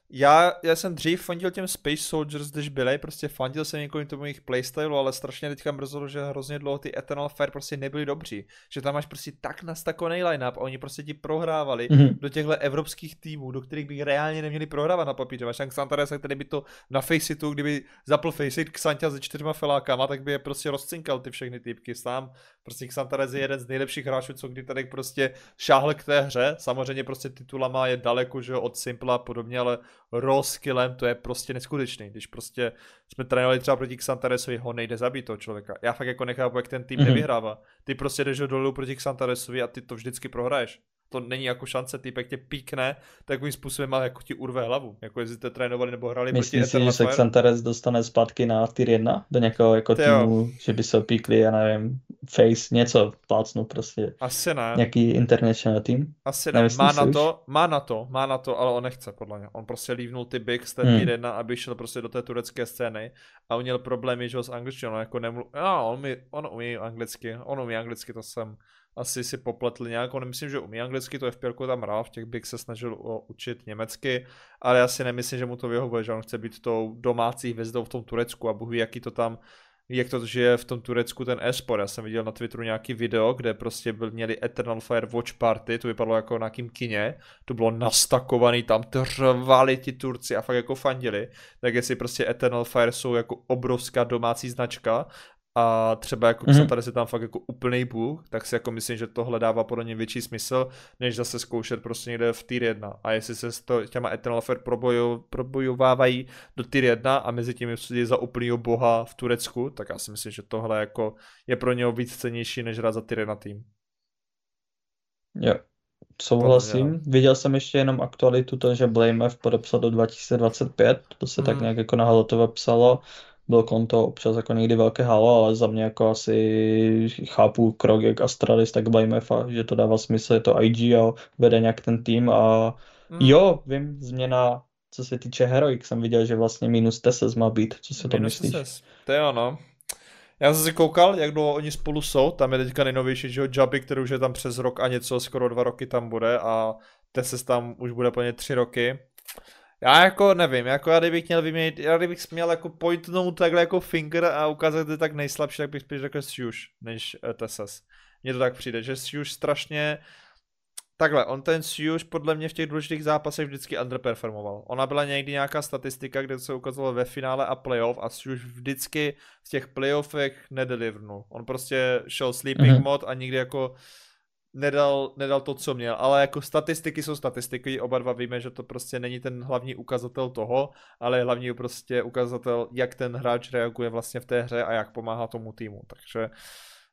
já, já jsem dřív fandil těm Space Soldiers, když byli, prostě fandil jsem několik tomu jejich playstylu, ale strašně teďka rozhodl, že hrozně dlouho ty Eternal Fire prostě nebyly dobří. Že tam máš prostě tak nastakoný line-up a oni prostě ti prohrávali mm-hmm. do těchto evropských týmů, do kterých by reálně neměli prohrávat na papíře. Máš tam Xantares, který by to na Faceitu, kdyby zapl Faceit Xantia se čtyřma felákama, tak by je prostě rozcinkal ty všechny typky sám. Prostě Xantares je jeden z nejlepších hráčů, co kdy tady prostě šáhl k té hře. Samozřejmě prostě titulama je daleko, že od Simple a podobně, ale raw skillem, to je prostě neskutečný. Když prostě jsme trénovali třeba proti Xantaresovi, ho nejde zabít toho člověka. Já fakt jako nechápu, jak ten tým mm-hmm. nevyhrává. Ty prostě jdeš dolů proti Xantaresovi a ty to vždycky prohraješ to není jako šance, týpek tě píkne, takovým způsobem ale jako ti urve hlavu. Jako jestli jste trénovali nebo hrali Myslíš proti si, že se Xantares dostane zpátky na tier 1 do nějakého jako týmu, že by se opíkli, já nevím, face, něco plácnu prostě. Asi ne. Nějaký international tým? Asi ne. Má na to, má na to, má na to, ale on nechce podle mě. On prostě lívnul ty big z té hmm. tier 1, aby šel prostě do té turecké scény a on měl problémy, že ho s angličtinou jako nemluv... No, on, mi, on umí anglicky, on umí anglicky, to jsem asi si popletli nějak, on myslím, že umí anglicky, to FPL tam hrál, v těch bych se snažil o, učit německy, ale já si nemyslím, že mu to vyhovuje, že on chce být tou domácí hvězdou v tom Turecku a bohu jaký to tam jak to žije v tom Turecku ten esport. Já jsem viděl na Twitteru nějaký video, kde prostě byl, měli Eternal Fire Watch Party, to vypadalo jako na nějakým kině, to bylo nastakovaný, tam trvali ti Turci a fakt jako fandili, tak jestli prostě Eternal Fire jsou jako obrovská domácí značka a třeba jako mm-hmm. tady se tam fakt jako úplný bůh, tak si jako myslím, že tohle dává podle mě větší smysl, než zase zkoušet prostě někde v tier 1. A jestli se s to, těma Eternal Fair probojo, probojovávají do tier 1 a mezi tím je za úplnýho boha v Turecku, tak já si myslím, že tohle jako je pro něho víc cenější, než hrát za tier 1 tým. Jo. Souhlasím. Viděl jsem ještě jenom aktualitu to, že Blame F podepsal do 2025, to se mm. tak Mhm. nějak jako na Halotové psalo. Bylo konto občas jako někdy velké halo, ale za mě jako asi chápu krok jak Astralis, tak Blame F, že to dává smysl, je to IG a vede nějak ten tým a Mm. jo, vím, změna, co se týče Heroic, jsem viděl, že vlastně minus Teses má být, co si to myslíš? SS. To je ono. Já jsem si koukal, jak dlouho oni spolu jsou, tam je teďka nejnovější, že jo, Jaby, který už je tam přes rok a něco, skoro dva roky tam bude a Teses tam už bude plně tři roky. Já jako nevím, jako já kdybych měl vyměnit, já kdybych měl jako pointnout takhle jako finger a ukázat, kde je tak nejslabší, tak bych spíš řekl Siuš, než eh, Teses. Mně to tak přijde, že Siuš strašně, takhle, on ten Siuš podle mě v těch důležitých zápasech vždycky underperformoval. Ona byla někdy nějaká statistika, kde se ukazovalo ve finále a playoff a Siuš vždycky v těch playoffech nedelivernul. On prostě šel sleeping Mhm. mod a nikdy jako nedal, nedal to, co měl, ale jako statistiky jsou statistiky, oba dva víme, že to prostě není ten hlavní ukazatel toho, ale hlavní prostě ukazatel, jak ten hráč reaguje vlastně v té hře a jak pomáhá tomu týmu, takže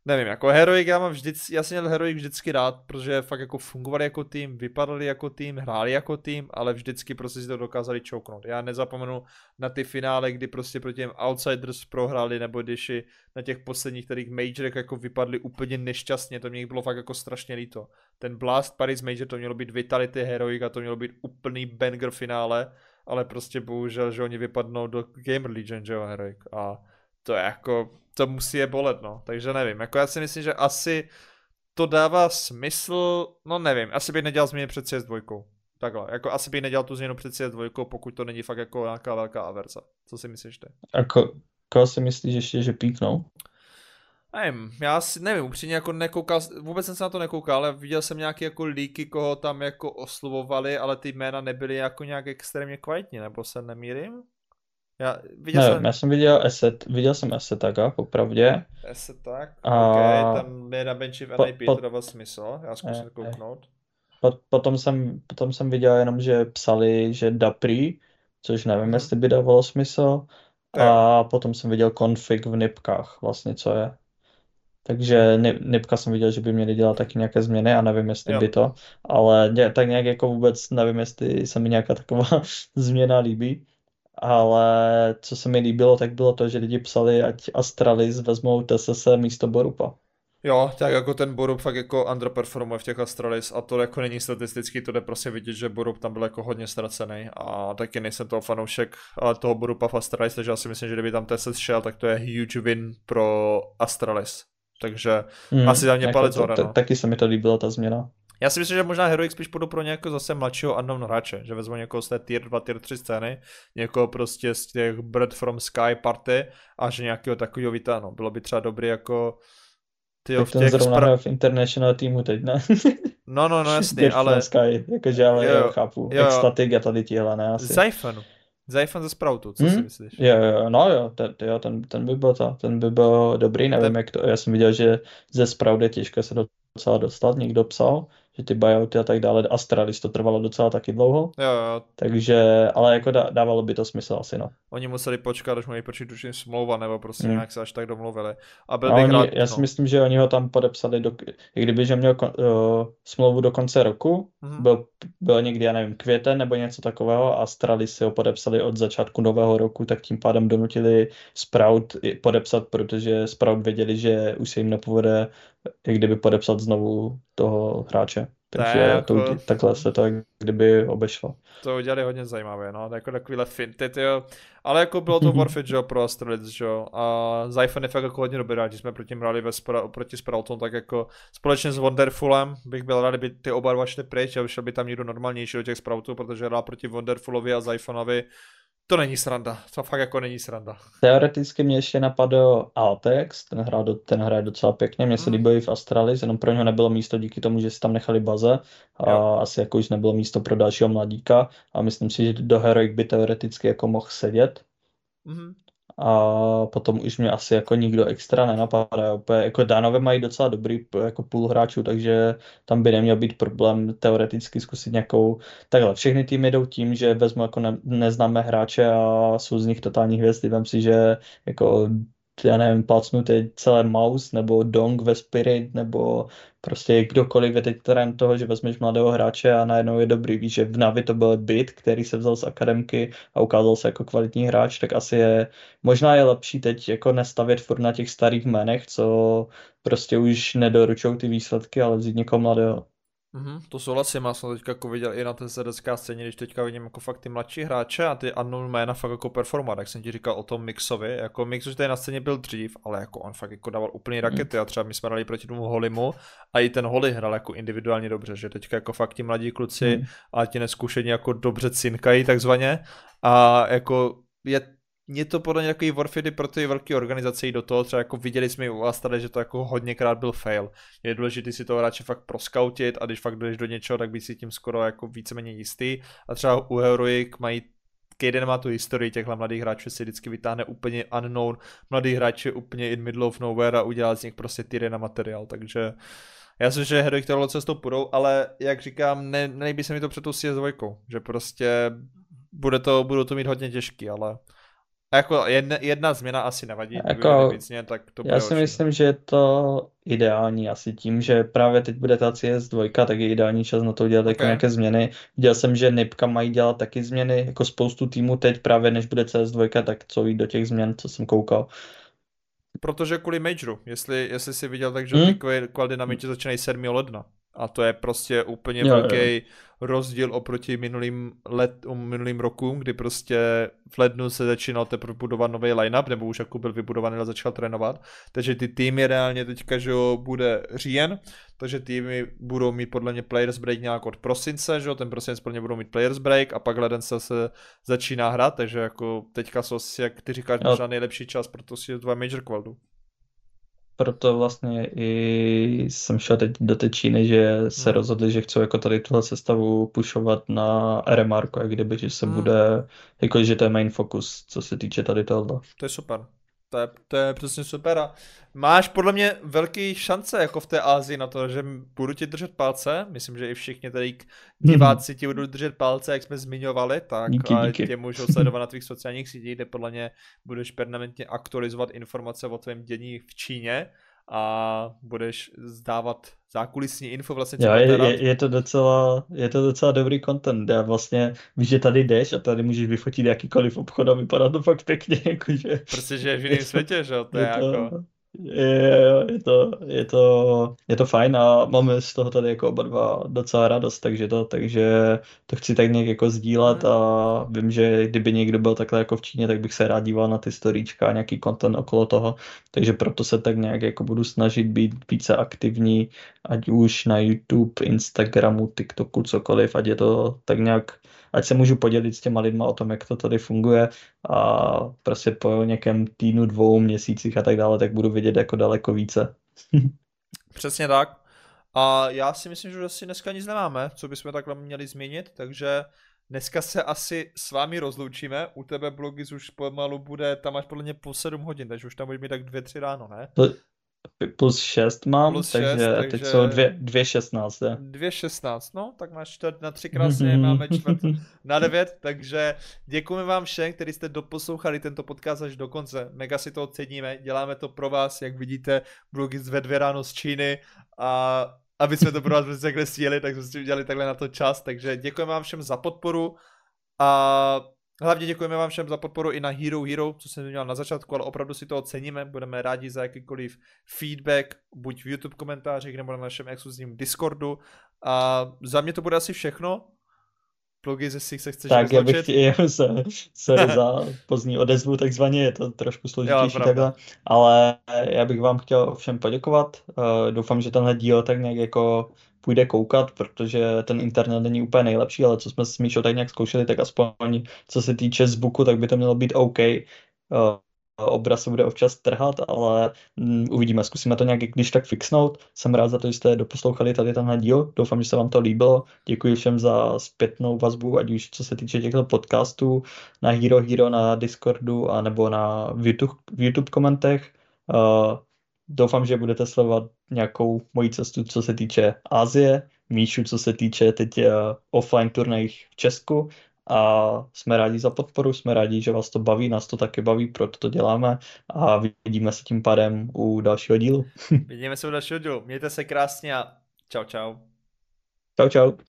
nevím, jako Heroic já mám vždycky, já jsem měl Heroic vždycky rád, protože fakt jako fungovali jako tým, vypadali jako tým, hráli jako tým, ale vždycky prostě si to dokázali čouknout. Já nezapomenu na ty finále, kdy prostě proti těm Outsiders prohráli, nebo když na těch posledních kterých majorech jako vypadli úplně nešťastně, to mě bylo fakt jako strašně líto. Ten Blast Paris Major to mělo být Vitality Heroic a to mělo být úplný banger finále, ale prostě bohužel, že oni vypadnou do Gamer Legion, že jo, Heroic. A to je jako, to musí je bolet, no. Takže nevím, jako já si myslím, že asi to dává smysl, no nevím, asi bych nedělal změny před CS2. Takhle, jako asi bych nedělal tu změnu před CS2, pokud to není fakt jako nějaká velká averza. Co si myslíš ty? A ko, koho si myslíš ještě, že píknou? Nevím, já si nevím, upřímně jako nekoukal, vůbec jsem se na to nekoukal, ale viděl jsem nějaké jako líky, koho tam jako oslovovali, ale ty jména nebyly jako nějak extrémně kvalitní, nebo se nemýlím? Já viděl Ne, jsem, já jsem viděl Asset, viděl jsem Assetaga, popravdě. se tak, A- ok, tam je na benchi v po- NIP, po- to dává smysl, já zkusím Eh, eh. kouknout. Pot- Potom jsem, potom jsem viděl jenom, že psali, že Dapri, což nevím, Mhm. jestli by dávalo smysl. Jo. A potom jsem viděl config v nipkách, vlastně co je. Takže ni- nipka jsem viděl, že by měli dělat taky nějaké změny a nevím, jestli Jo. by to, ale tak nějak jako vůbec nevím, jestli se mi nějaká taková změna líbí. Ale co se mi líbilo, tak bylo to, že lidi psali, ať Astralis vezmou TSS místo Borupa. Jo, tak jako ten Borup fakt jako underperformuje v těch Astralis a to jako není statisticky, to jde prostě vidět, že Borup tam byl jako hodně ztracený a taky nejsem toho fanoušek ale toho Borupa v Astralis, takže já si myslím, že kdyby tam TSS šel, tak to je huge win pro Astralis. Takže Hmm, Asi za mě jako palec to- hore, no. Taky se mi to líbilo, ta změna. Já si myslím, že možná Heroic spíš půjdu pro nějakého zase mladšího unknown hráče, že vezmu někoho z té tier 2, tier 3 scény, někoho prostě z těch Bird from Sky party a že nějakého takového vytáhnu. Bylo by třeba dobrý jako Tak v těch zrovna spra- v international týmu teď, ne? No, no, no, jasný, Bird ale Sky, jakože ale Jo, jo, chápu. jo, jo. A tady tihle, ne asi. Zyphon. Zyphon ze Sproutu, co si Hmm? myslíš? Jo, jo, no jo, ten, jo, ten, ten by byl to, ten by byl dobrý, nevím Ten- jak to, já jsem viděl, že ze Sprout je těžké se docela dostat, někdo psal, že ty buyouty a tak dále, Astralis to trvalo docela taky dlouho, Jo, jo, takže, ale jako dá, dávalo by to smysl asi, no. oni museli počkat, až mají počít tuším smlouva, nebo prostě Hmm. nějak se až tak domluvili. A byl A bych oni, rád, já si no. myslím, že oni ho tam podepsali, do, i kdyby, že měl kon, uh, smlouvu do konce roku, Mhm. byl, byl někdy, já nevím, květen nebo něco takového a Astralis si ho podepsali od začátku nového roku, tak tím pádem donutili Sprout podepsat, protože Sprout věděli, že už se jim nepovede jak kdyby podepsat znovu toho hráče. Takže Tak, to, jako- takhle se to jak kdyby obešlo. To udělali hodně zajímavé, no, jako takovýhle finty, tyjo. Ale jako bylo to worth it, jo, pro Astralis, jo. A Zyphon je fakt jako hodně dobrý rád, že jsme proti hráli ve spra- proti Sprouton, tak jako společně s Wonderfulem bych byl rád, kdyby ty oba dva šli pryč a šel by tam někdo normálnější do těch Sproutů, protože hrál proti Wonderfulovi a Zyphonovi. To není sranda, to fakt jako není sranda. Teoreticky mě ještě napadl Altex, ten, hrál do, ten hraje docela pěkně, mně se Mhm. líbil i v Astralis, jenom pro něho nebylo místo díky tomu, že si tam nechali baze a Jo. asi jako už nebylo místo pro dalšího mladíka a myslím si, že do Heroic by teoreticky jako mohl sedět Mhm. A potom už mě asi jako nikdo extra nenapadá. Úplně, jako Dánové mají docela dobrý jako půl hráčů, takže tam by neměl být problém teoreticky zkusit nějakou... Takhle, všechny týmy jdou tím, že vezmu jako ne, neznámé hráče a jsou z nich totální hvězdy. Vem si, že jako já nevím, plácnu teď celé Mouse nebo Dong ve Spirit nebo prostě kdokoliv je teď toho, že vezmeš mladého hráče a najednou je dobrý. Víš, že v Navi to byl Bit, který se vzal z akademky a ukázal se jako kvalitní hráč, tak asi je, možná je lepší teď jako nestavět furt na těch starých jménech, co prostě už nedoručují ty výsledky, ale vzít někoho mladého. Mm-hmm, to souhlasím, já jsem teďka jako viděl i na té ZSK scéně, když teďka vidím jako fakt ty mladší hráče a ty unknown jména fakt jako performat, jak jsem ti říkal o tom Mixovi, jako Mix už tady na scéně byl dřív, ale jako on fakt jako dával úplně rakety a třeba my jsme dali proti tomu Holimu a i ten Holy hrál jako individuálně dobře, že teďka jako fakt ti mladí kluci mm. a ti neskušení jako dobře cinkají takzvaně a jako je je to podle mě takový warfare pro ty velké organizace do toho, třeba jako viděli jsme u vás tady, že to jako hodněkrát byl fail. Je důležité si toho hráče fakt proskautit a když fakt jdeš do něčeho, tak být si tím skoro jako víceméně jistý. A třeba u Heroic mají Kaden má tu historii těchhle mladých hráčů, si vždycky vytáhne úplně unknown, mladý hráči úplně in middle of nowhere a udělá z nich prostě týry na materiál, takže já si že Heroic tohle cestou půjdou, ale jak říkám, ne, nejbí se mi to před tou CS2, že prostě bude to, budou to mít hodně těžký, ale jako jedna, jedna změna asi nevadí, jako, víc změn, tak to Já si myslím, že je to ideální asi tím, že právě teď bude ta CS2, tak je ideální čas na to udělat okay. nějaké změny. Viděl jsem, že Nipka mají dělat taky změny, jako spoustu týmů teď právě než bude CS2, tak co jít do těch změn, co jsem koukal. Protože kvůli Majoru, jestli, jestli jsi viděl, takže hmm? ty kvality na Major začínají 7. ledna. A to je prostě úplně jo, velký jo. rozdíl oproti minulým, let, um, minulým rokům, kdy prostě v lednu se začínal teprve budovat nový lineup, nebo už jako byl vybudovaný a začal trénovat. Takže ty týmy reálně teďka, že jo, bude říjen, takže týmy budou mít podle mě players break nějak od prosince, že jo, ten prosinec podle mě budou mít players break a pak leden se, se začíná hrát, takže jako teďka jsou jak ty říkáš, možná nejlepší čas pro to si dva major qualdu proto vlastně i jsem šel teď do té Číny, že se hmm. rozhodli, že chcou jako tady tuhle sestavu pušovat na RMR, jak kdyby, že se hmm. bude, jako že to je main focus, co se týče tady tohoto. To je super. To je, to je přesně super a máš podle mě velký šance jako v té Ázii na to, že budu ti držet palce, myslím, že i všichni tady diváci ti budou držet palce, jak jsme zmiňovali, tak díky, díky. tě můžou sledovat na tvých sociálních sítích, kde podle mě budeš permanentně aktualizovat informace o tvém dění v Číně a budeš zdávat zákulisní info vlastně třeba je, je, je, to docela, je to docela dobrý content. Já vlastně víš, že tady jdeš a tady můžeš vyfotit jakýkoliv obchod a vypadá to fakt pěkně. Jakože, prostě, že je v jiném světě, že to je, je to, jako... Je, je, to, je, to, je to fajn a máme z toho tady jako oba dva docela radost, takže to, takže to chci tak nějak jako sdílet hmm. a vím, že kdyby někdo byl takhle jako v Číně, tak bych se rád díval na ty storíčka a nějaký content okolo toho, takže proto se tak nějak jako budu snažit být více aktivní, ať už na YouTube, Instagramu, TikToku, cokoliv, ať je to tak nějak ať se můžu podělit s těma lidma o tom, jak to tady funguje a prostě po nějakém týdnu, dvou měsících a tak dále, tak budu vidět jako daleko více. Přesně tak. A já si myslím, že asi dneska nic nemáme, co bychom takhle měli změnit, takže dneska se asi s vámi rozloučíme. U tebe blogy už pomalu bude, tam máš podle mě po 7 hodin, takže už tam budeš mít tak 2-3 ráno, ne? To, plus 6 mám, plus 6, takže, takže teď jsou 2,16. 2,16, no, tak máš čtvrt na 3 krásně, máme čtvrt na 9, takže děkujeme vám všem, kteří jste doposlouchali tento podcast až do konce. Mega si to oceníme, děláme to pro vás, jak vidíte, blogy ve dvě ráno z Číny a aby jsme to pro vás takhle stíli, tak jsme si udělali takhle na to čas, takže děkujeme vám všem za podporu a Hlavně děkujeme vám všem za podporu i na Hero Hero, co jsem měl na začátku, ale opravdu si to oceníme. Budeme rádi za jakýkoliv feedback, buď v YouTube komentářích nebo na našem exkluzivním Discordu. A za mě to bude asi všechno. Plugy, ze si se chceš Tak já bych chtěl se, se za pozdní odezvu takzvaně, je to trošku složitější takhle, ale já bych vám chtěl všem poděkovat. Uh, doufám, že tenhle díl tak nějak jako půjde koukat, protože ten internet není úplně nejlepší, ale co jsme s Míšou tak nějak zkoušeli, tak aspoň co se týče zvuku, tak by to mělo být OK. Uh, obraz se bude občas trhat, ale um, uvidíme, zkusíme to nějak když tak fixnout. Jsem rád za to, že jste doposlouchali tady tenhle díl. Doufám, že se vám to líbilo. Děkuji všem za zpětnou vazbu, ať už co se týče těchto podcastů na Hero Hero, na Discordu, a nebo na YouTube, v YouTube komentech. Uh, doufám, že budete sledovat nějakou moji cestu, co se týče Asie, Míšu, co se týče teď uh, offline turnajích v Česku a jsme rádi za podporu, jsme rádi, že vás to baví, nás to taky baví, proto to děláme a vidíme se tím pádem u dalšího dílu. Vidíme se u dalšího dílu. Mějte se krásně a čau čau. Čau čau.